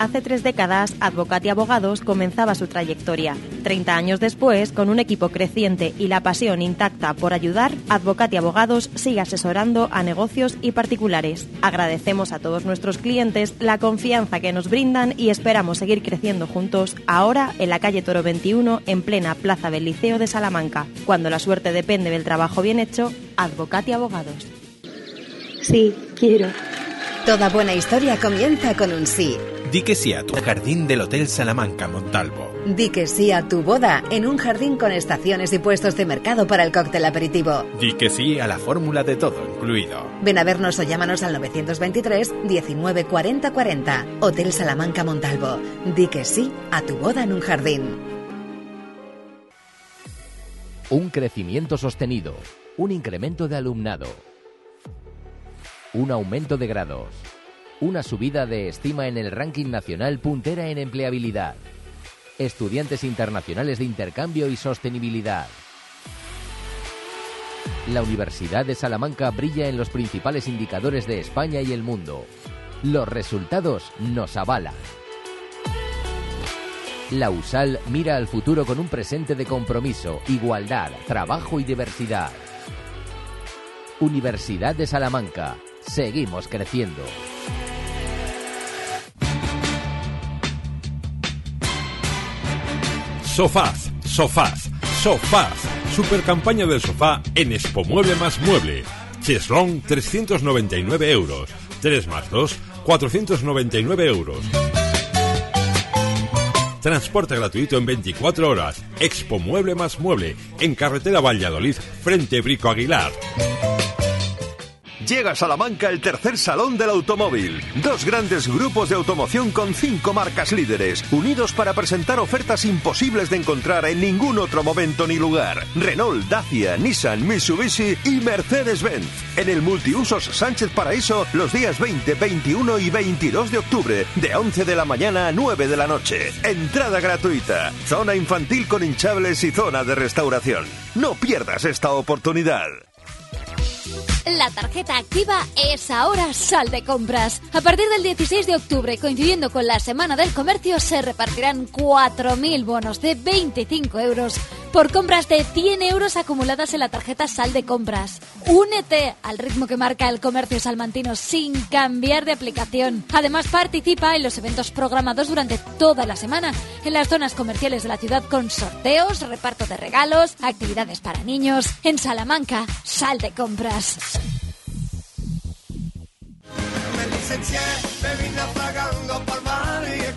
Hace tres décadas, Advocati Abogados comenzaba su trayectoria. Treinta años después, con un equipo creciente y la pasión intacta por ayudar, Advocati Abogados sigue asesorando a negocios y particulares. Agradecemos a todos nuestros clientes la confianza que nos brindan y esperamos seguir creciendo juntos ahora en la calle Toro 21, en plena plaza del Liceo de Salamanca. Cuando la suerte depende del trabajo bien hecho, Advocati Abogados. Sí, quiero. Toda buena historia comienza con un sí. Di que sí a tu jardín del Hotel Salamanca Montalvo. Di que sí a tu boda en un jardín con estaciones y puestos de mercado para el cóctel aperitivo. Di que sí a la fórmula de todo incluido. Ven a vernos o llámanos al 923 19 40 40. Hotel Salamanca Montalvo. Di que sí a tu boda en un jardín. Un crecimiento sostenido, un incremento de alumnado, un aumento de grados, una subida de estima en el ranking nacional puntera en empleabilidad, estudiantes internacionales de intercambio y sostenibilidad. La Universidad de Salamanca brilla en los principales indicadores de España y el mundo. Los resultados nos avalan. La USAL mira al futuro con un presente de compromiso, igualdad, trabajo y diversidad. Universidad de Salamanca. Seguimos creciendo. Sofás, sofás, sofás. Super campaña del sofá en Expo Mueble más Mueble. Cheslong 399 euros. 3 más 2, 499 euros. Transporte gratuito en 24 horas. Expo Mueble más Mueble. En carretera Valladolid, frente Brico Aguilar. Llega a Salamanca el tercer Salón del Automóvil. Dos grandes grupos de automoción con cinco marcas líderes, unidos para presentar ofertas imposibles de encontrar en ningún otro momento ni lugar. Renault, Dacia, Nissan, Mitsubishi y Mercedes-Benz. En el Multiusos Sánchez Paraíso los días 20, 21 y 22 de octubre, de 11 de la mañana a 9 de la noche. Entrada gratuita. Zona infantil con hinchables y zona de restauración. No pierdas esta oportunidad. La tarjeta activa es ahora sal de compras. A partir del 16 de octubre, coincidiendo con la Semana del Comercio, se repartirán 4.000 bonos de 25 euros por compras de 100 euros acumuladas en la tarjeta sal de compras. Únete al ritmo que marca el comercio salmantino sin cambiar de aplicación. Además, participa en los eventos programados durante toda la semana en las zonas comerciales de la ciudad con sorteos, reparto de regalos, actividades para niños. En Salamanca, sal de compras.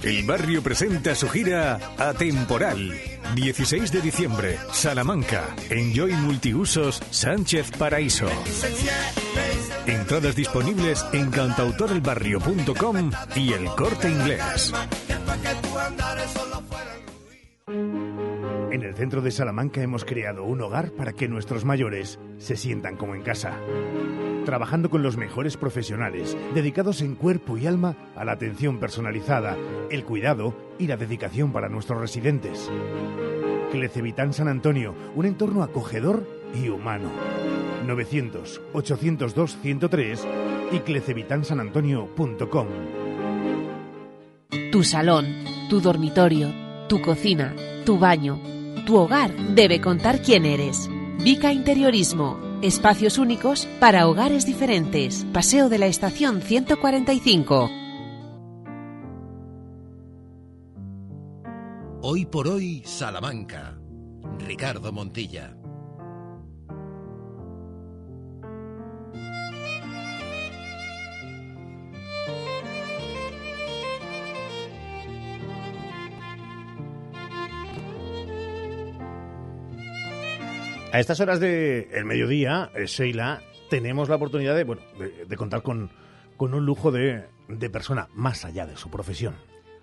El barrio presenta su gira Atemporal. 16 de diciembre, Salamanca. Enjoy Multiusos Sánchez Paraíso. Entradas disponibles en cantautorelbarrio.com y el corte inglés. En el centro de Salamanca hemos creado un hogar para que nuestros mayores se sientan como en casa. Trabajando con los mejores profesionales, dedicados en cuerpo y alma a la atención personalizada, el cuidado y la dedicación para nuestros residentes. Clecevitán San Antonio, un entorno acogedor y humano. 900-802-103 y clecevitansanantonio.com. Tu salón, tu dormitorio, tu cocina, tu baño, tu hogar debe contar quién eres. Vica Interiorismo. Espacios únicos para hogares diferentes. Paseo de la Estación 145. Hoy por hoy, Salamanca. Ricardo Montilla. A estas horas del el mediodía, eh, Sheila, tenemos la oportunidad de, bueno, de, de contar con, con un lujo de, de persona más allá de su profesión.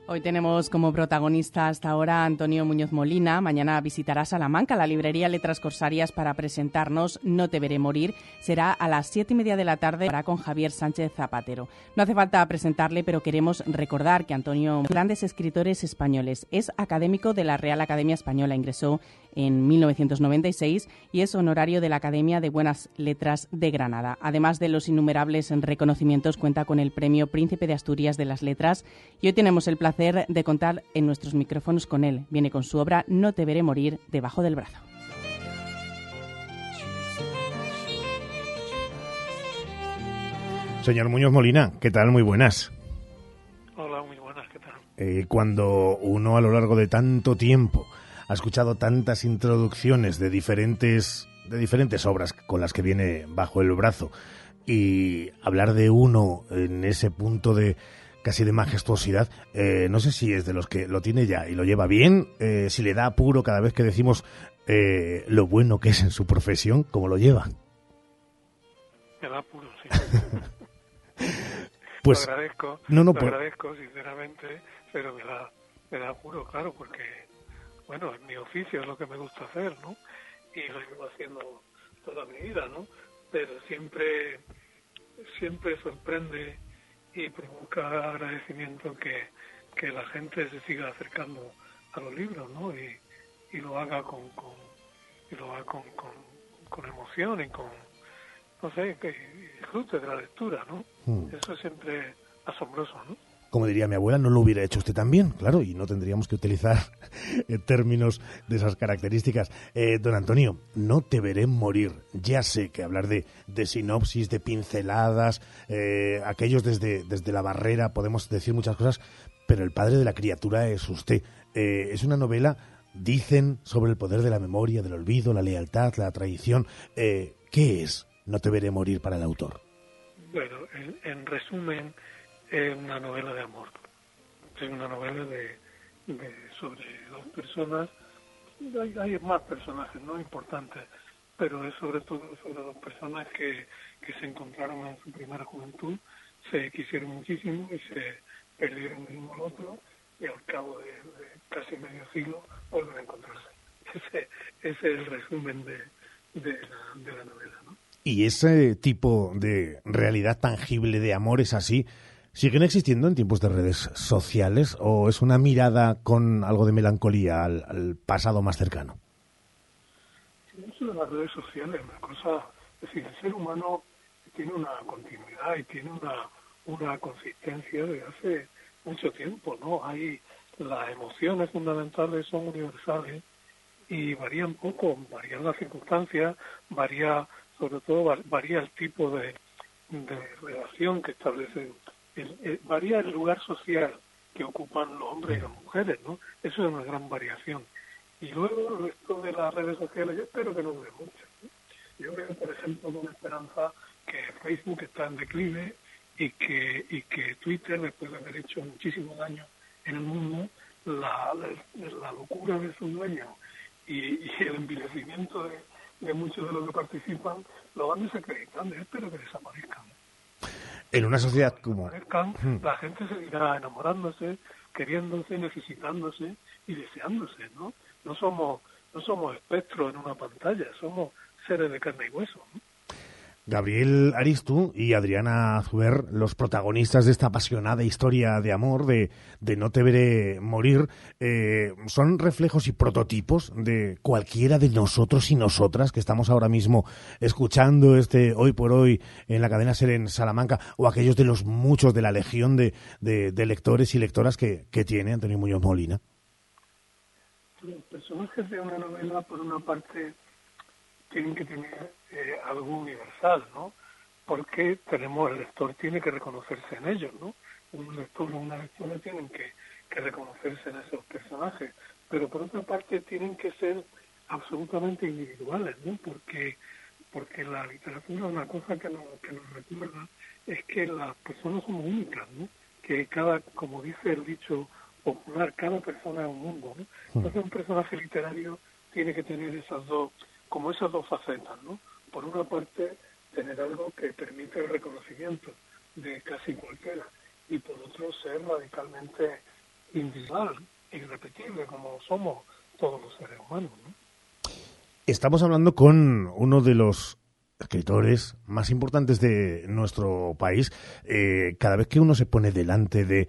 Hoy tenemos como protagonista hasta ahora Antonio Muñoz Molina. Mañana visitará Salamanca, la librería Letras Corsarias, para presentarnos No te veré morir. Será a las siete y media de la tarde para con Javier Sánchez Zapatero. No hace falta presentarle, pero queremos recordar que Antonio, grandes escritores españoles, es académico de la Real Academia Española. Ingresó en 1996 y es honorario de la Academia de Buenas Letras de Granada. Además de los innumerables reconocimientos, cuenta con el Premio Príncipe de Asturias de las Letras y hoy tenemos el placer de contar en nuestros micrófonos con él. Viene con su obra No te veré morir debajo del brazo. Señor Muñoz Molina, ¿qué tal? Muy buenas. Hola, muy buenas, ¿qué tal? Eh, cuando uno a lo largo de tanto tiempo ha escuchado tantas introducciones de diferentes, de diferentes obras con las que viene bajo el brazo y hablar de uno en ese punto de, casi de majestuosidad. Eh, no sé si es de los que lo tiene ya y lo lleva bien, eh, si le da apuro cada vez que decimos eh, lo bueno que es en su profesión, ¿cómo lo lleva? Me da apuro, sí. pues, lo agradezco, no, no, lo por- agradezco sinceramente, pero me da, me da apuro, claro, porque, bueno, es mi oficio, es lo que me gusta hacer, ¿no? Y lo llevo haciendo toda mi vida, ¿no? Pero siempre, siempre sorprende y provoca agradecimiento que, que la gente se siga acercando a los libros, ¿no? Y, y lo haga con, con y lo haga con, con, con emoción y con, no sé, que disfrute de la lectura, ¿no? Hmm. Eso es siempre asombroso, ¿no? Como diría mi abuela, no lo hubiera hecho usted también, claro, y no tendríamos que utilizar eh, términos de esas características. Eh, don Antonio, no te veré morir. Ya sé que hablar de, de sinopsis, de pinceladas, eh, aquellos desde, desde la barrera, podemos decir muchas cosas, pero el padre de la criatura es usted. Eh, es una novela, dicen, sobre el poder de la memoria, del olvido, la lealtad, la traición. Eh, ¿Qué es? No te veré morir para el autor. Bueno, en, en resumen, es una novela de amor. Es una novela de, sobre dos personas. Hay, hay más personajes, no importantes, pero es sobre todo sobre dos personas que, que se encontraron en su primera juventud, se quisieron muchísimo y se perdieron el uno al otro y al cabo de, de casi medio siglo vuelven a encontrarse. Ese, ese es el resumen de, de, la, de la novela. ¿no? ¿Y ese tipo de realidad tangible de amor es así? ¿Siguen existiendo en tiempos de redes sociales o es una mirada con algo de melancolía al, pasado más cercano? Eso de las redes sociales, una cosa, es decir, el ser humano tiene una continuidad y tiene una, una consistencia desde hace mucho tiempo, ¿no? Hay las emociones fundamentales son universales y varían poco, varían las circunstancias, varía, sobre todo va- varía el tipo de, de relación que establecen, el- el- varía el lugar social que ocupan los hombres y las mujeres, ¿no? Eso es una gran variación. Y luego esto de las redes sociales, yo espero que no dure mucho. Yo veo, por ejemplo, con esperanza que Facebook está en declive y que, y que Twitter, después de haber hecho muchísimo daño en el mundo, la, la, locura de sus dueños y, el envilecimiento de, de muchos de los que participan lo van desacreditando. Yo espero que desaparezcan. En una sociedad como... Hmm. la gente seguirá enamorándose, queriéndose, necesitándose y deseándose, ¿no? No somos, no somos espectros en una pantalla, somos seres de carne y hueso. ¿no? Gabriel Aristu y Adriana Zuber, los protagonistas de esta apasionada historia de amor, de, de No te veré morir, eh, son reflejos y prototipos de cualquiera de nosotros y nosotras que estamos ahora mismo escuchando este hoy por hoy en la cadena Ser en Salamanca, o aquellos de los muchos de la legión de, de- de lectores y lectoras que, que tiene Antonio Muñoz Molina. Los personajes de una novela, por una parte, tienen que tener eh, algo universal, ¿no? Porque tenemos, el lector tiene que reconocerse en ellos, ¿no? Un lector o una lectora tienen que, que reconocerse en esos personajes, pero por otra parte tienen que ser absolutamente individuales, ¿no? Porque porque la literatura una cosa que nos, que nos recuerda es que las personas somos únicas, ¿no? Que cada, como dice el dicho popular, cada persona es un mundo, ¿no? Entonces un personaje literario tiene que tener esas dos, como esas dos facetas, ¿no? Por una parte, tener algo que permite el reconocimiento de casi cualquiera y por otro ser radicalmente individual, irrepetible, como somos todos los seres humanos. Estamos hablando con uno de los escritores más importantes de nuestro país. Eh, cada vez que uno se pone delante de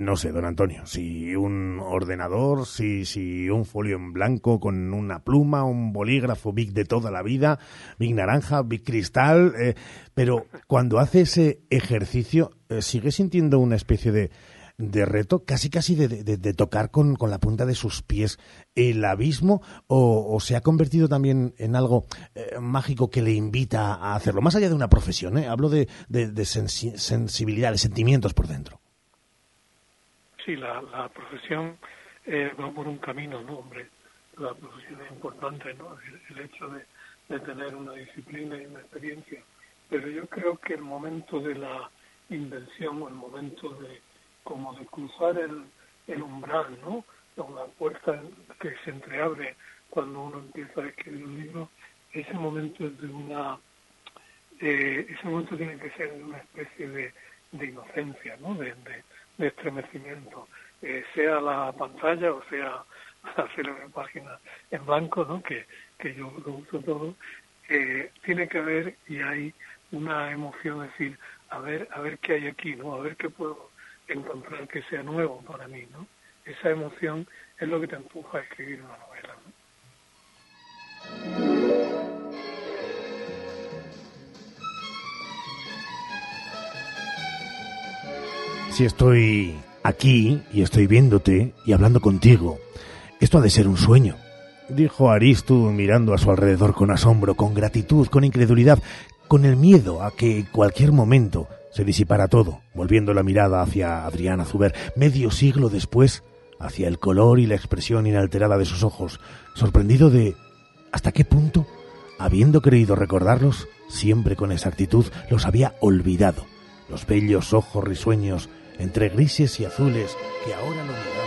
no sé, don Antonio, si un ordenador, si, si un folio en blanco con una pluma, un bolígrafo Big de toda la vida, Big naranja, Big cristal, eh, pero cuando hace ese ejercicio, eh, ¿sigue sintiendo una especie de, de reto, casi casi de, de, tocar con, con, la punta de sus pies el abismo o, se ha convertido también en algo eh, mágico que le invita a hacerlo, más allá de una profesión, ¿eh? hablo de, de sensi sensibilidad, de sentimientos por dentro. Sí, la, la profesión eh, va por un camino, ¿no, hombre? La profesión es importante, ¿no? El, hecho de, de tener una disciplina y una experiencia. Pero yo creo que el momento de la invención o el momento de como de cruzar el, el umbral, ¿no? La puerta que se entreabre cuando uno empieza a escribir un libro, ese momento es de una, eh, ese momento tiene que ser de una especie de, de inocencia, ¿no? De, de estremecimiento, eh, sea la pantalla o sea la célebre página en blanco, ¿no? Que, que yo lo uso todo, eh, tiene que haber y hay una emoción, decir, a ver, a ver qué hay aquí, ¿no? A ver qué puedo encontrar que sea nuevo para mí, ¿no? Esa emoción es lo que te empuja a escribir una novela, ¿no? Si estoy aquí y estoy viéndote y hablando contigo, esto ha de ser un sueño, dijo Aristu mirando a su alrededor con asombro, con gratitud, con incredulidad, con el miedo a que cualquier momento se disipara todo, volviendo la mirada hacia Adriana Zuber, medio siglo después, hacia el color y la expresión inalterada de sus ojos, sorprendido de hasta qué punto, habiendo creído recordarlos, siempre con exactitud, los había olvidado, los bellos ojos risueños, entre grises y azules, que ahora lo miraban.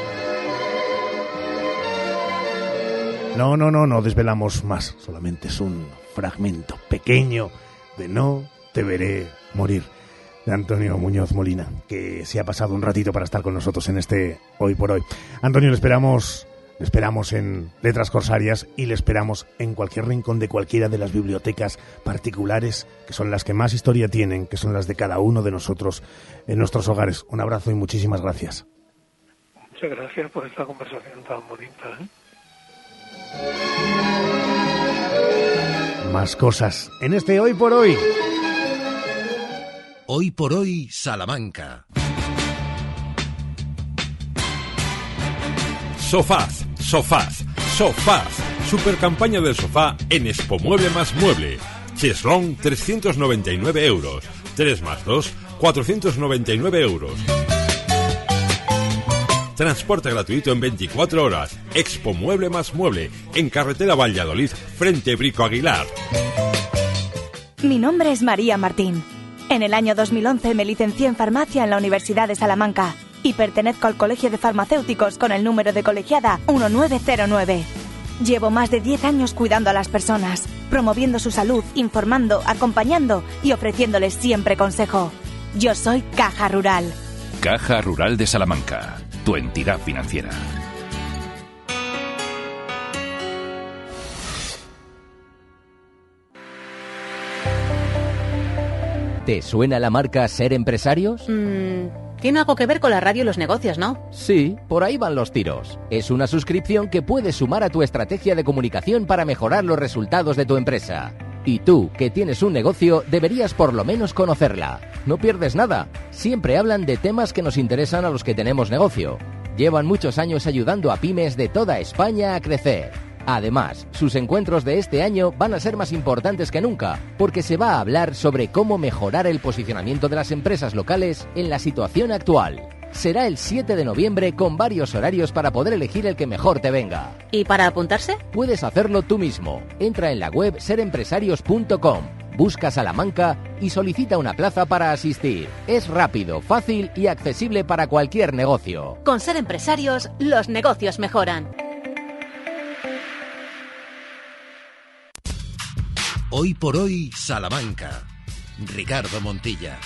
No, no, no, no desvelamos más, solamente es un fragmento pequeño de No te veré morir de Antonio Muñoz Molina, que se ha pasado un ratito para estar con nosotros en este Hoy por Hoy. Antonio, le esperamos, le esperamos en Letras Corsarias y le esperamos en cualquier rincón de cualquiera de las bibliotecas particulares, que son las que más historia tienen, que son las de cada uno de nosotros en nuestros hogares. Un abrazo y muchísimas gracias. Muchas gracias por esta conversación tan bonita. ¿eh? Más cosas en este Hoy por Hoy. Hoy por hoy, Salamanca. Sofás, sofás, sofás. Super campaña del sofá en Expo Mueble más Mueble. Cheslong 399 euros. 3 más 2, 499 euros. Transporte gratuito en 24 horas. Expo Mueble más Mueble. En carretera Valladolid, frente Brico Aguilar. Mi nombre es María Martín. En el año 2011 me licencié en farmacia en la Universidad de Salamanca y pertenezco al Colegio de Farmacéuticos con el número de colegiada 1909. Llevo más de 10 años cuidando a las personas, promoviendo su salud, informando, acompañando y ofreciéndoles siempre consejo. Yo soy Caja Rural. Caja Rural de Salamanca, tu entidad financiera. ¿Te suena la marca Ser Empresarios? Mm, tiene algo que ver con la radio y los negocios, ¿no? Sí, por ahí van los tiros. Es una suscripción que puedes sumar a tu estrategia de comunicación para mejorar los resultados de tu empresa. Y tú, que tienes un negocio, deberías por lo menos conocerla. No pierdes nada. Siempre hablan de temas que nos interesan a los que tenemos negocio. Llevan muchos años ayudando a pymes de toda España a crecer. Además, sus encuentros de este año van a ser más importantes que nunca, porque se va a hablar sobre cómo mejorar el posicionamiento de las empresas locales en la situación actual. Será el 7 de noviembre con varios horarios para poder elegir el que mejor te venga. ¿Y para apuntarse? Puedes hacerlo tú mismo. Entra en la web serempresarios.com, busca Salamanca y solicita una plaza para asistir. Es rápido, fácil y accesible para cualquier negocio. Con Ser Empresarios, los negocios mejoran. Hoy por hoy, Salamanca. Ricardo Montilla.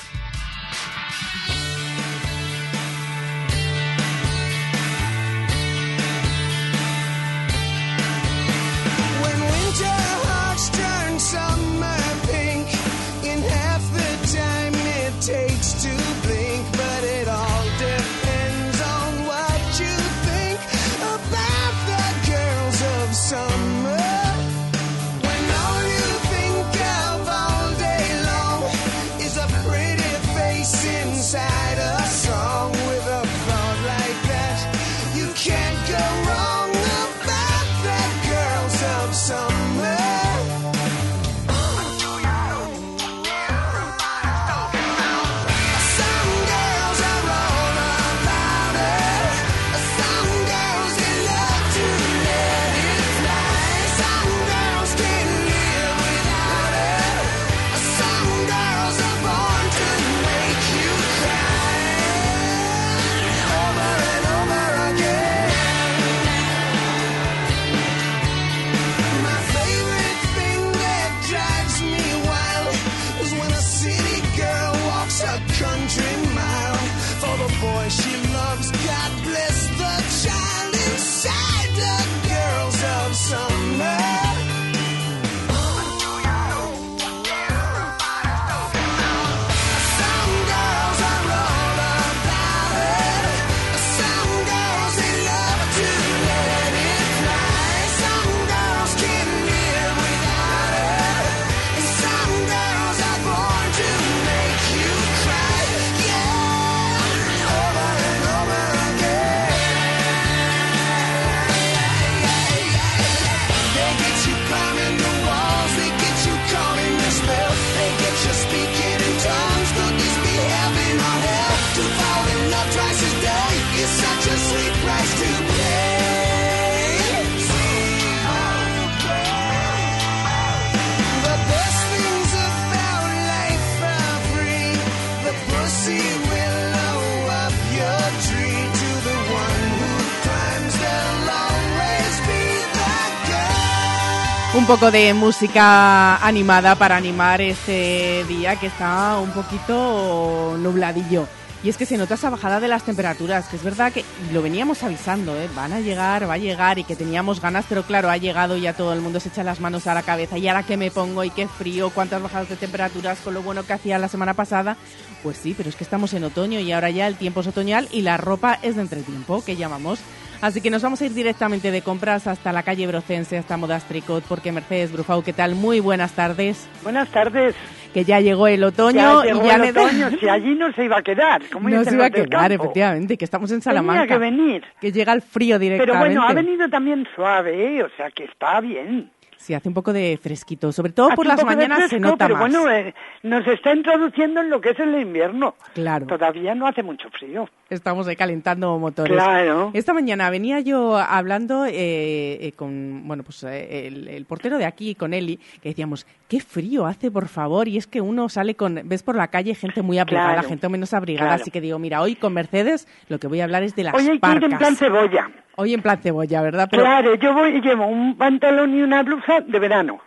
Poco de música animada para animar este día que está un poquito nubladillo. Y es que se nota esa bajada de las temperaturas, que es verdad que lo veníamos avisando, ¿eh? van a llegar, va a llegar y que teníamos ganas, pero claro, ha llegado y ya todo el mundo se echa las manos a la cabeza. Y ahora que me pongo y qué frío, cuántas bajadas de temperaturas con lo bueno que hacía la semana pasada. Pues sí, pero es que estamos en otoño y ahora ya el tiempo es otoñal y la ropa es de entretiempo, que llamamos. Así que nos vamos a ir directamente de compras hasta la calle Brocense, hasta Modas Tricot, porque Mercedes Brufau, ¿qué tal? Muy buenas tardes. Buenas tardes. Que ya llegó el otoño ya llegó y ya el otoño, si allí no se iba a quedar. Como No se iba a quedar, efectivamente, que estamos en Salamanca. Tenía que venir. Que llega el frío Pero directamente. bueno, ha venido también suave, ¿eh? o sea que está bien. Sí, hace un poco de fresquito, sobre todo por Hace un las mañanas se fresco, nota pero más. bueno, eh, nos está introduciendo en lo que es el invierno. Claro. Todavía no hace mucho frío. Estamos ahí calentando motores. Claro. Esta mañana venía yo hablando eh, eh, con bueno pues eh, el, el portero de aquí, con Eli, que decíamos, qué frío hace, por favor. Y es que uno sale con, ves por la calle gente muy abrigada, Claro. gente menos abrigada. Claro. Así que digo, mira, hoy con Mercedes lo que voy a hablar es de las ir parcas. en plan cebolla. Hoy en plan cebolla, ¿verdad? Pero Claro, yo voy y llevo un pantalón y una blusa de verano.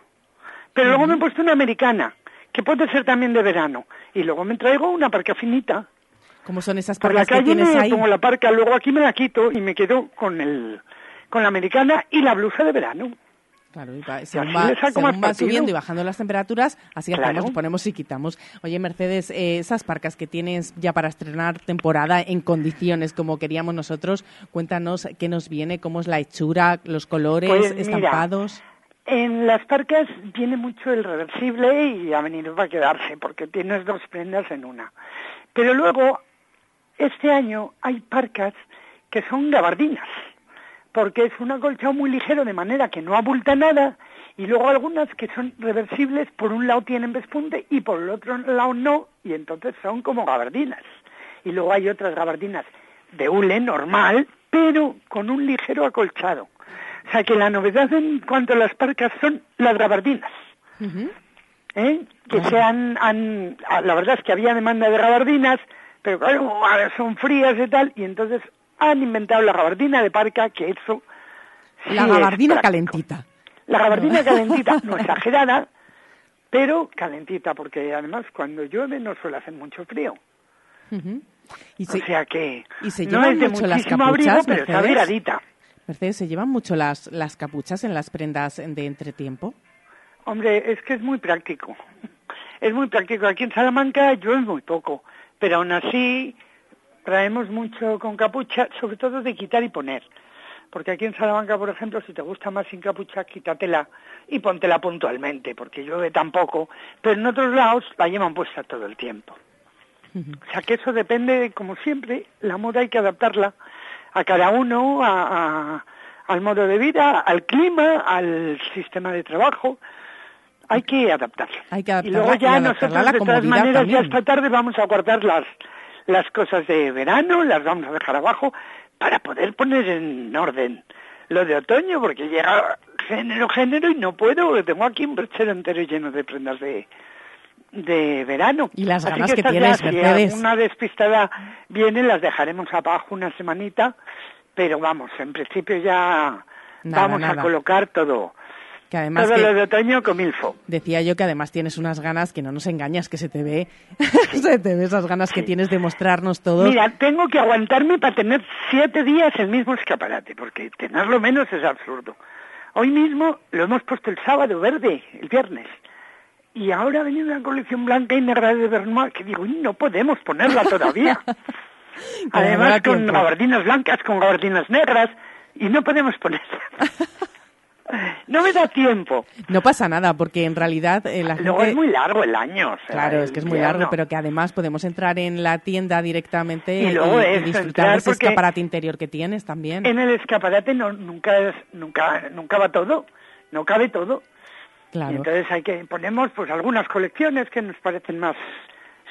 Pero luego me he puesto una americana, que puede ser también de verano. Y luego me traigo una parca finita. ¿cómo son esas Por la parcas que calle tienes me ahí? pongo la parca, luego aquí me la quito y me quedo con el con la americana y la blusa de verano. Claro, y va- según así va, según van subiendo y bajando las temperaturas, así Claro. hacemos, ponemos y quitamos. Oye, Mercedes, eh, esas parcas que tienes ya para estrenar temporada en condiciones como queríamos nosotros, cuéntanos qué nos viene, cómo es la hechura, los colores, Pues mira, estampados. En las parcas viene mucho el reversible y ha venido para quedarse, porque tienes dos prendas en una. Pero luego, este año hay parcas que son gabardinas, porque es un acolchado muy ligero de manera que no abulta nada, y luego algunas que son reversibles, por un lado tienen pespunte y por el otro lado no, y entonces son como gabardinas. Y luego hay otras gabardinas de hule normal, pero con un ligero acolchado. O sea que la novedad en cuanto a las parcas son las gabardinas. ¿eh? Que se han, han- ah, la verdad es que había demanda de gabardinas, pero claro, son frías y tal, y entonces han inventado la gabardina de parca, que eso sí La gabardina calentita. La gabardina calentita, no exagerada, pero calentita, porque además cuando llueve no suele hacer mucho frío. Ujú. Y o se, sea que y se no es de mucho las muchísimo abrigo, capuchas, pero está abrigadita. Mercedes, ¿se llevan mucho las, las capuchas en las prendas de entretiempo? Hombre, es que es muy práctico. Es muy práctico. Aquí en Salamanca llueve muy poco, pero aún así traemos mucho con capucha, sobre todo de quitar y poner. Porque aquí en Salamanca, por ejemplo, si te gusta más sin capucha, quítatela y póntela puntualmente, porque llueve tan poco. Pero en otros lados la llevan puesta todo el tiempo. O sea que eso depende, como siempre, la moda hay que adaptarla a cada uno, a- a- al modo de vida, al clima, al sistema de trabajo. Hay que adaptarla. Hay que Y adaptarla luego y ya adaptarla nosotros, de todas maneras, ya esta tarde vamos a guardar las, las cosas de verano, las vamos a dejar abajo para poder poner en orden lo de otoño, porque llega género, género y no puedo, porque tengo aquí un brochero entero lleno de prendas de, de verano. Y las Así que estas tienes, ya, si alguna despistada viene, las dejaremos abajo una semanita, pero vamos, en principio ya Nada, vamos nada. a colocar todo, Que además todo que- lo de otoño con milfo. Decía yo que además tienes unas ganas que no nos engañas, que se te ve, se te ve esas ganas que tienes de mostrarnos todo. Mira, tengo que aguantarme para tener siete días el mismo escaparate, porque tenerlo menos es absurdo. Hoy mismo lo hemos puesto el sábado verde, el viernes. Y ahora ha venido una colección blanca y negra de Bernard que digo, "Uy, no podemos ponerla todavía. Además con gabardinas blancas, con gabardinas negras, y no podemos ponerla. No me da tiempo. No pasa nada, porque en realidad eh, la Luego gente... es muy largo el año. o sea, Claro, es que es muy largo, pero que además podemos entrar en la tienda directamente Y luego y, eso, disfrutar de ese escaparate interior que tienes también. En el escaparate no, nunca, es- nunca, nunca va todo, no cabe todo. Claro. Y entonces hay que ponemos pues algunas colecciones que nos parecen más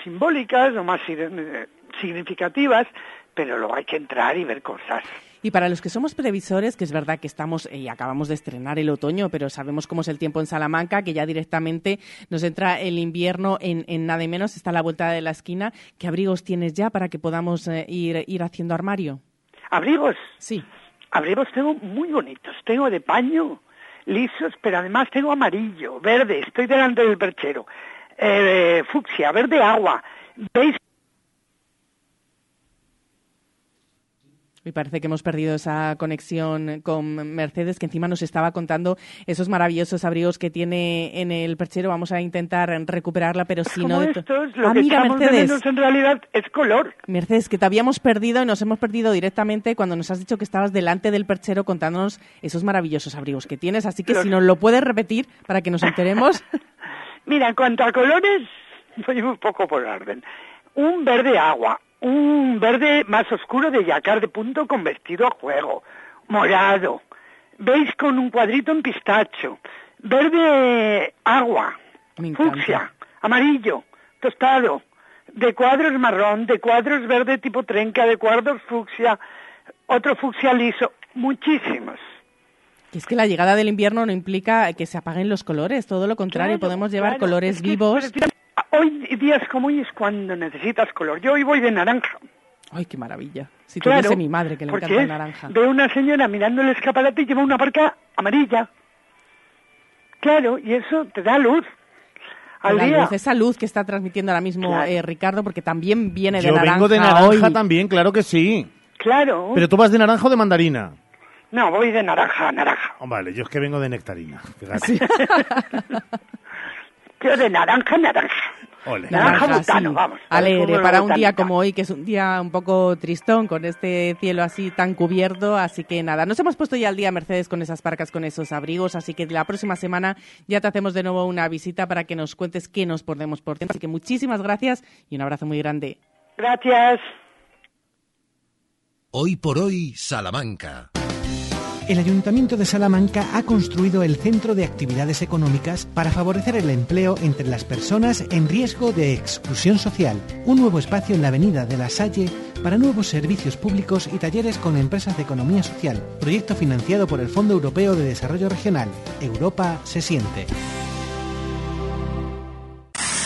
simbólicas o más sig- significativas, pero luego hay que entrar y ver cosas. Y para los que somos previsores, que es verdad que estamos eh, y acabamos de estrenar el otoño, pero sabemos cómo es el tiempo en Salamanca, que ya directamente nos entra el invierno en, en nada y menos, está a la vuelta de la esquina. ¿Qué abrigos tienes ya para que podamos eh, ir, ir haciendo armario? Abrigos. Sí. Abrigos tengo muy bonitos. Tengo de paño, lisos, pero además tengo amarillo, verde, estoy delante del perchero, eh, fucsia, verde agua. ¿Veis? Me parece que hemos perdido esa conexión con Mercedes, que encima nos estaba contando esos maravillosos abrigos que tiene en el perchero. Vamos a intentar recuperarla, pero si no... Estos, lo ah, que mira, Mercedes. en realidad es color. Mercedes, que te habíamos perdido y nos hemos perdido directamente cuando nos has dicho que estabas delante del perchero contándonos esos maravillosos abrigos que tienes. Así que Los- si nos lo puedes repetir para que nos enteremos. Mira, en cuanto a colores, voy un poco por orden. Un verde agua, un verde más oscuro de yacar de punto con vestido a juego, morado, veis con un cuadrito en pistacho, verde agua, fucsia, amarillo, tostado, de cuadros marrón, de cuadros verde tipo trenca, de cuadros fucsia, otro fucsia liso, muchísimos. Que es que la llegada del invierno no implica que se apaguen los colores, todo lo contrario, Claro, podemos llevar claro, colores que vivos. Hoy días como hoy es cuando necesitas color. Yo hoy voy de naranja. Ay, qué maravilla. Si Claro, tuviese mi madre que le encanta el naranja. Veo una señora mirando el escaparate y lleva una parca amarilla. Claro, y eso te da luz. Al La día. luz, esa luz que está transmitiendo ahora mismo Claro. eh, Ricardo, porque también viene de Yo naranja vengo de naranja hoy. también, claro que sí. Claro. Pero tú vas de naranja o de mandarina. No, voy de naranja a naranja. Oh, vale, yo es que vengo de nectarina. Fíjate. Yo de naranja a naranja. Ole. Naranja butano, sí. vamos. Alegre, para un día como hoy, que es un día un poco tristón, con este cielo así tan cubierto. Así que nada, nos hemos puesto ya al día, Mercedes, con esas parcas, con esos abrigos. Así que la próxima semana ya te hacemos de nuevo una visita para que nos cuentes qué nos ponemos por dentro. Así que muchísimas gracias y un abrazo muy grande. Gracias. Hoy por hoy, Salamanca. El Ayuntamiento de Salamanca ha construido el Centro de Actividades Económicas para favorecer el empleo entre las personas en riesgo de exclusión social. Un nuevo espacio en la Avenida de la Salle para nuevos servicios públicos y talleres con empresas de economía social. Proyecto financiado por el Fondo Europeo de Desarrollo Regional. Europa se siente.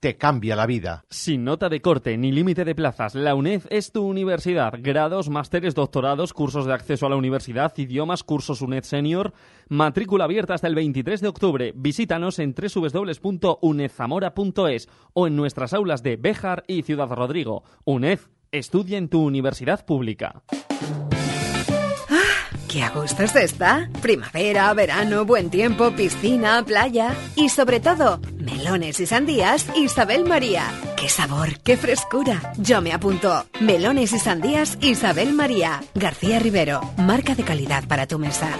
te cambia la vida. Sin nota de corte ni límite de plazas, la UNED es tu universidad. Grados, másteres, doctorados, cursos de acceso a la universidad, idiomas, cursos UNED Senior. Matrícula abierta hasta el 23 de octubre. Visítanos en www.unedzamora.es o en nuestras aulas de Béjar y Ciudad Rodrigo. UNED, estudia en tu universidad pública. ¡Qué a gusto está! Primavera, verano, buen tiempo, piscina, playa y sobre todo, melones y sandías Isabel María. ¡Qué sabor, qué frescura! Yo me apunto. Melones y sandías Isabel María. García Rivero, marca de calidad para tu mesa.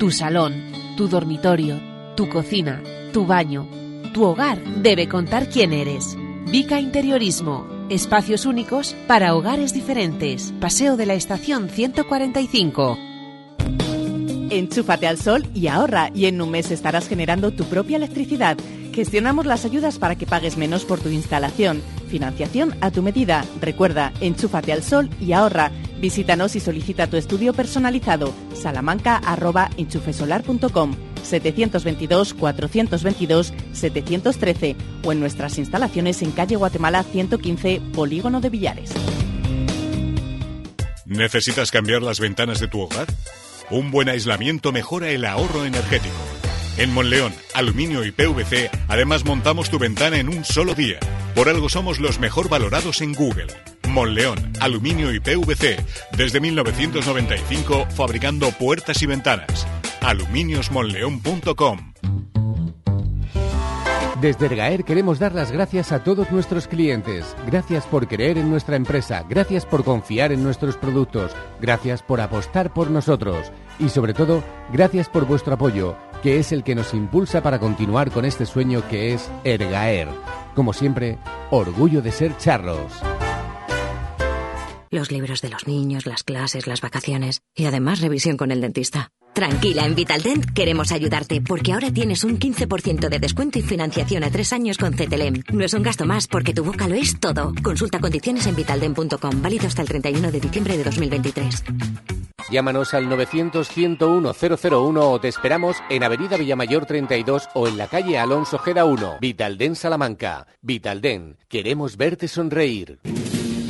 Tu salón, tu dormitorio, tu cocina, tu baño, tu hogar debe contar quién eres. Vica Interiorismo. Espacios únicos para hogares diferentes. Paseo de la Estación 145. Enchúfate al sol y ahorra y en un mes estarás generando tu propia electricidad. Gestionamos las ayudas para que pagues menos por tu instalación. Financiación a tu medida. Recuerda, enchúfate al sol y ahorra. Visítanos y solicita tu estudio personalizado. salamanca.enchufesolar.com 722-422-713 o en nuestras instalaciones en calle Guatemala 115, Polígono de Villares. ¿Necesitas cambiar las ventanas de tu hogar? Un buen aislamiento mejora el ahorro energético. En Monleón, Aluminio y PVC, además montamos tu ventana en un solo día. Por algo somos los mejor valorados en Google. Monleón, Aluminio y PVC, desde 1995 fabricando puertas y ventanas. aluminiosmonleón.com Desde Ergaer queremos dar las gracias a todos nuestros clientes. Gracias por creer en nuestra empresa, gracias por confiar en nuestros productos, gracias por apostar por nosotros y sobre todo, gracias por vuestro apoyo, que es el que nos impulsa para continuar con este sueño que es Ergaer. Como siempre, orgullo de ser charros. Los libros de los niños, las clases, las vacaciones y además revisión con el dentista. Tranquila, en Vitaldent queremos ayudarte porque ahora tienes un 15% de descuento y financiación a tres años con CTLM. No es un gasto más porque tu boca lo es todo. Consulta condiciones en vitaldent.com, válido hasta el 31 de diciembre de 2023. Llámanos al 900-101-001 o te esperamos en Avenida Villamayor 32 o en la calle Alonso Gera 1, Vitalden Salamanca. Vitalden, queremos verte sonreír.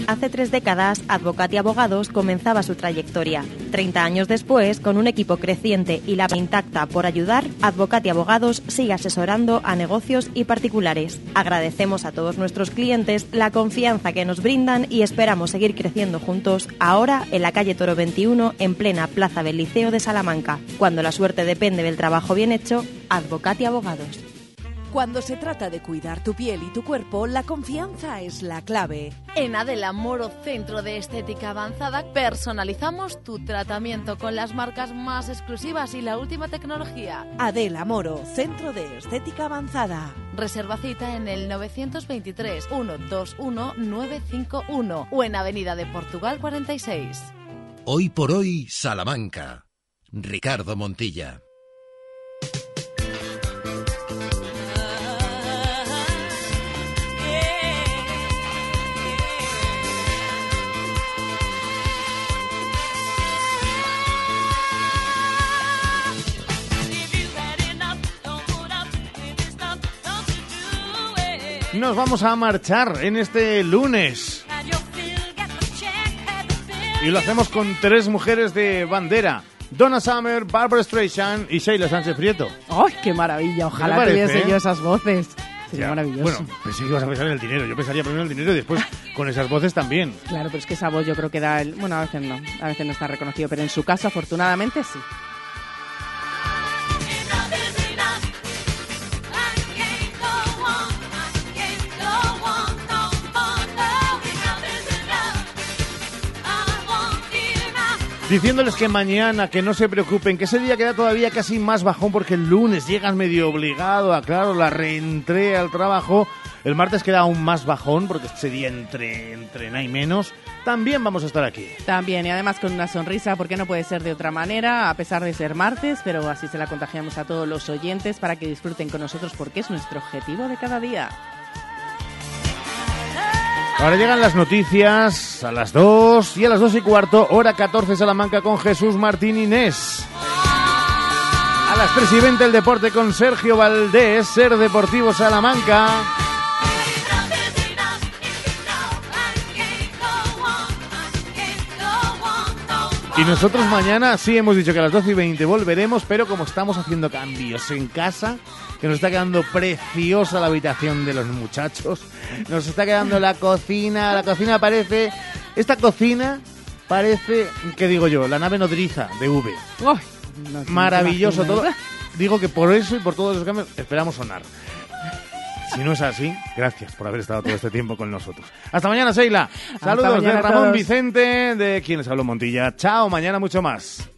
Hace tres décadas, Advocati Abogados comenzaba su trayectoria. Treinta años después, con un equipo creciente y la intacta por ayudar, Advocati Abogados sigue asesorando a negocios y particulares. Agradecemos a todos nuestros clientes la confianza que nos brindan y esperamos seguir creciendo juntos ahora en la calle Toro 21, en plena Plaza del Liceo de Salamanca. Cuando la suerte depende del trabajo bien hecho, Advocati Abogados. Cuando se trata de cuidar tu piel y tu cuerpo, la confianza es la clave. En Adela Moro Centro de Estética Avanzada personalizamos tu tratamiento con las marcas más exclusivas y la última tecnología. Adela Moro, Centro de Estética Avanzada. Reserva cita en el 923 121 951 o en Avenida de Portugal 46. Hoy por hoy, Salamanca. Ricardo Montilla. Nos vamos a marchar en este lunes. Y lo hacemos con tres mujeres de bandera. Donna Summer, Barbara Streisand y Sheila Sánchez Prieto. ¡Ay, qué maravilla! Ojalá tuviese yo esas voces. Sería Ya, maravilloso. Bueno, pensé que ibas a pensar en el dinero. Yo pensaría primero en el dinero y después con esas voces también. Claro, pero es que esa voz yo creo que da el... Bueno, a veces no, a veces no está reconocido, pero en su caso, afortunadamente, sí. Diciéndoles que mañana, que no se preocupen, que ese día queda todavía casi más bajón porque el lunes llegas medio obligado a, claro, la reentré al trabajo. El martes queda aún más bajón porque ese día entre, entre nada y menos. También vamos a estar aquí. También, y además con una sonrisa, porque no puede ser de otra manera, a pesar de ser martes, pero así se la contagiamos a todos los oyentes para que disfruten con nosotros, porque es nuestro objetivo de cada día. Ahora llegan las noticias a las 2 y a las 2 y cuarto, hora 14 Salamanca con Jesús Martín Inés. A las 3 y 20 el deporte con Sergio Valdés, Ser Deportivo Salamanca. Y nosotros mañana sí hemos dicho que a las 12 y 20 volveremos, pero como estamos haciendo cambios en casa, que nos está quedando preciosa la habitación de los muchachos, nos está quedando la cocina, la cocina parece, esta cocina parece, ¿qué digo yo? La nave nodriza de V. Maravilloso todo. Digo que por eso y por todos esos cambios esperamos sonar. Si no es así, gracias por haber estado todo este tiempo con nosotros. Hasta mañana, Seila. Saludos mañana de Ramón. Vicente, de quien les habló Montilla. Chao, mañana mucho más.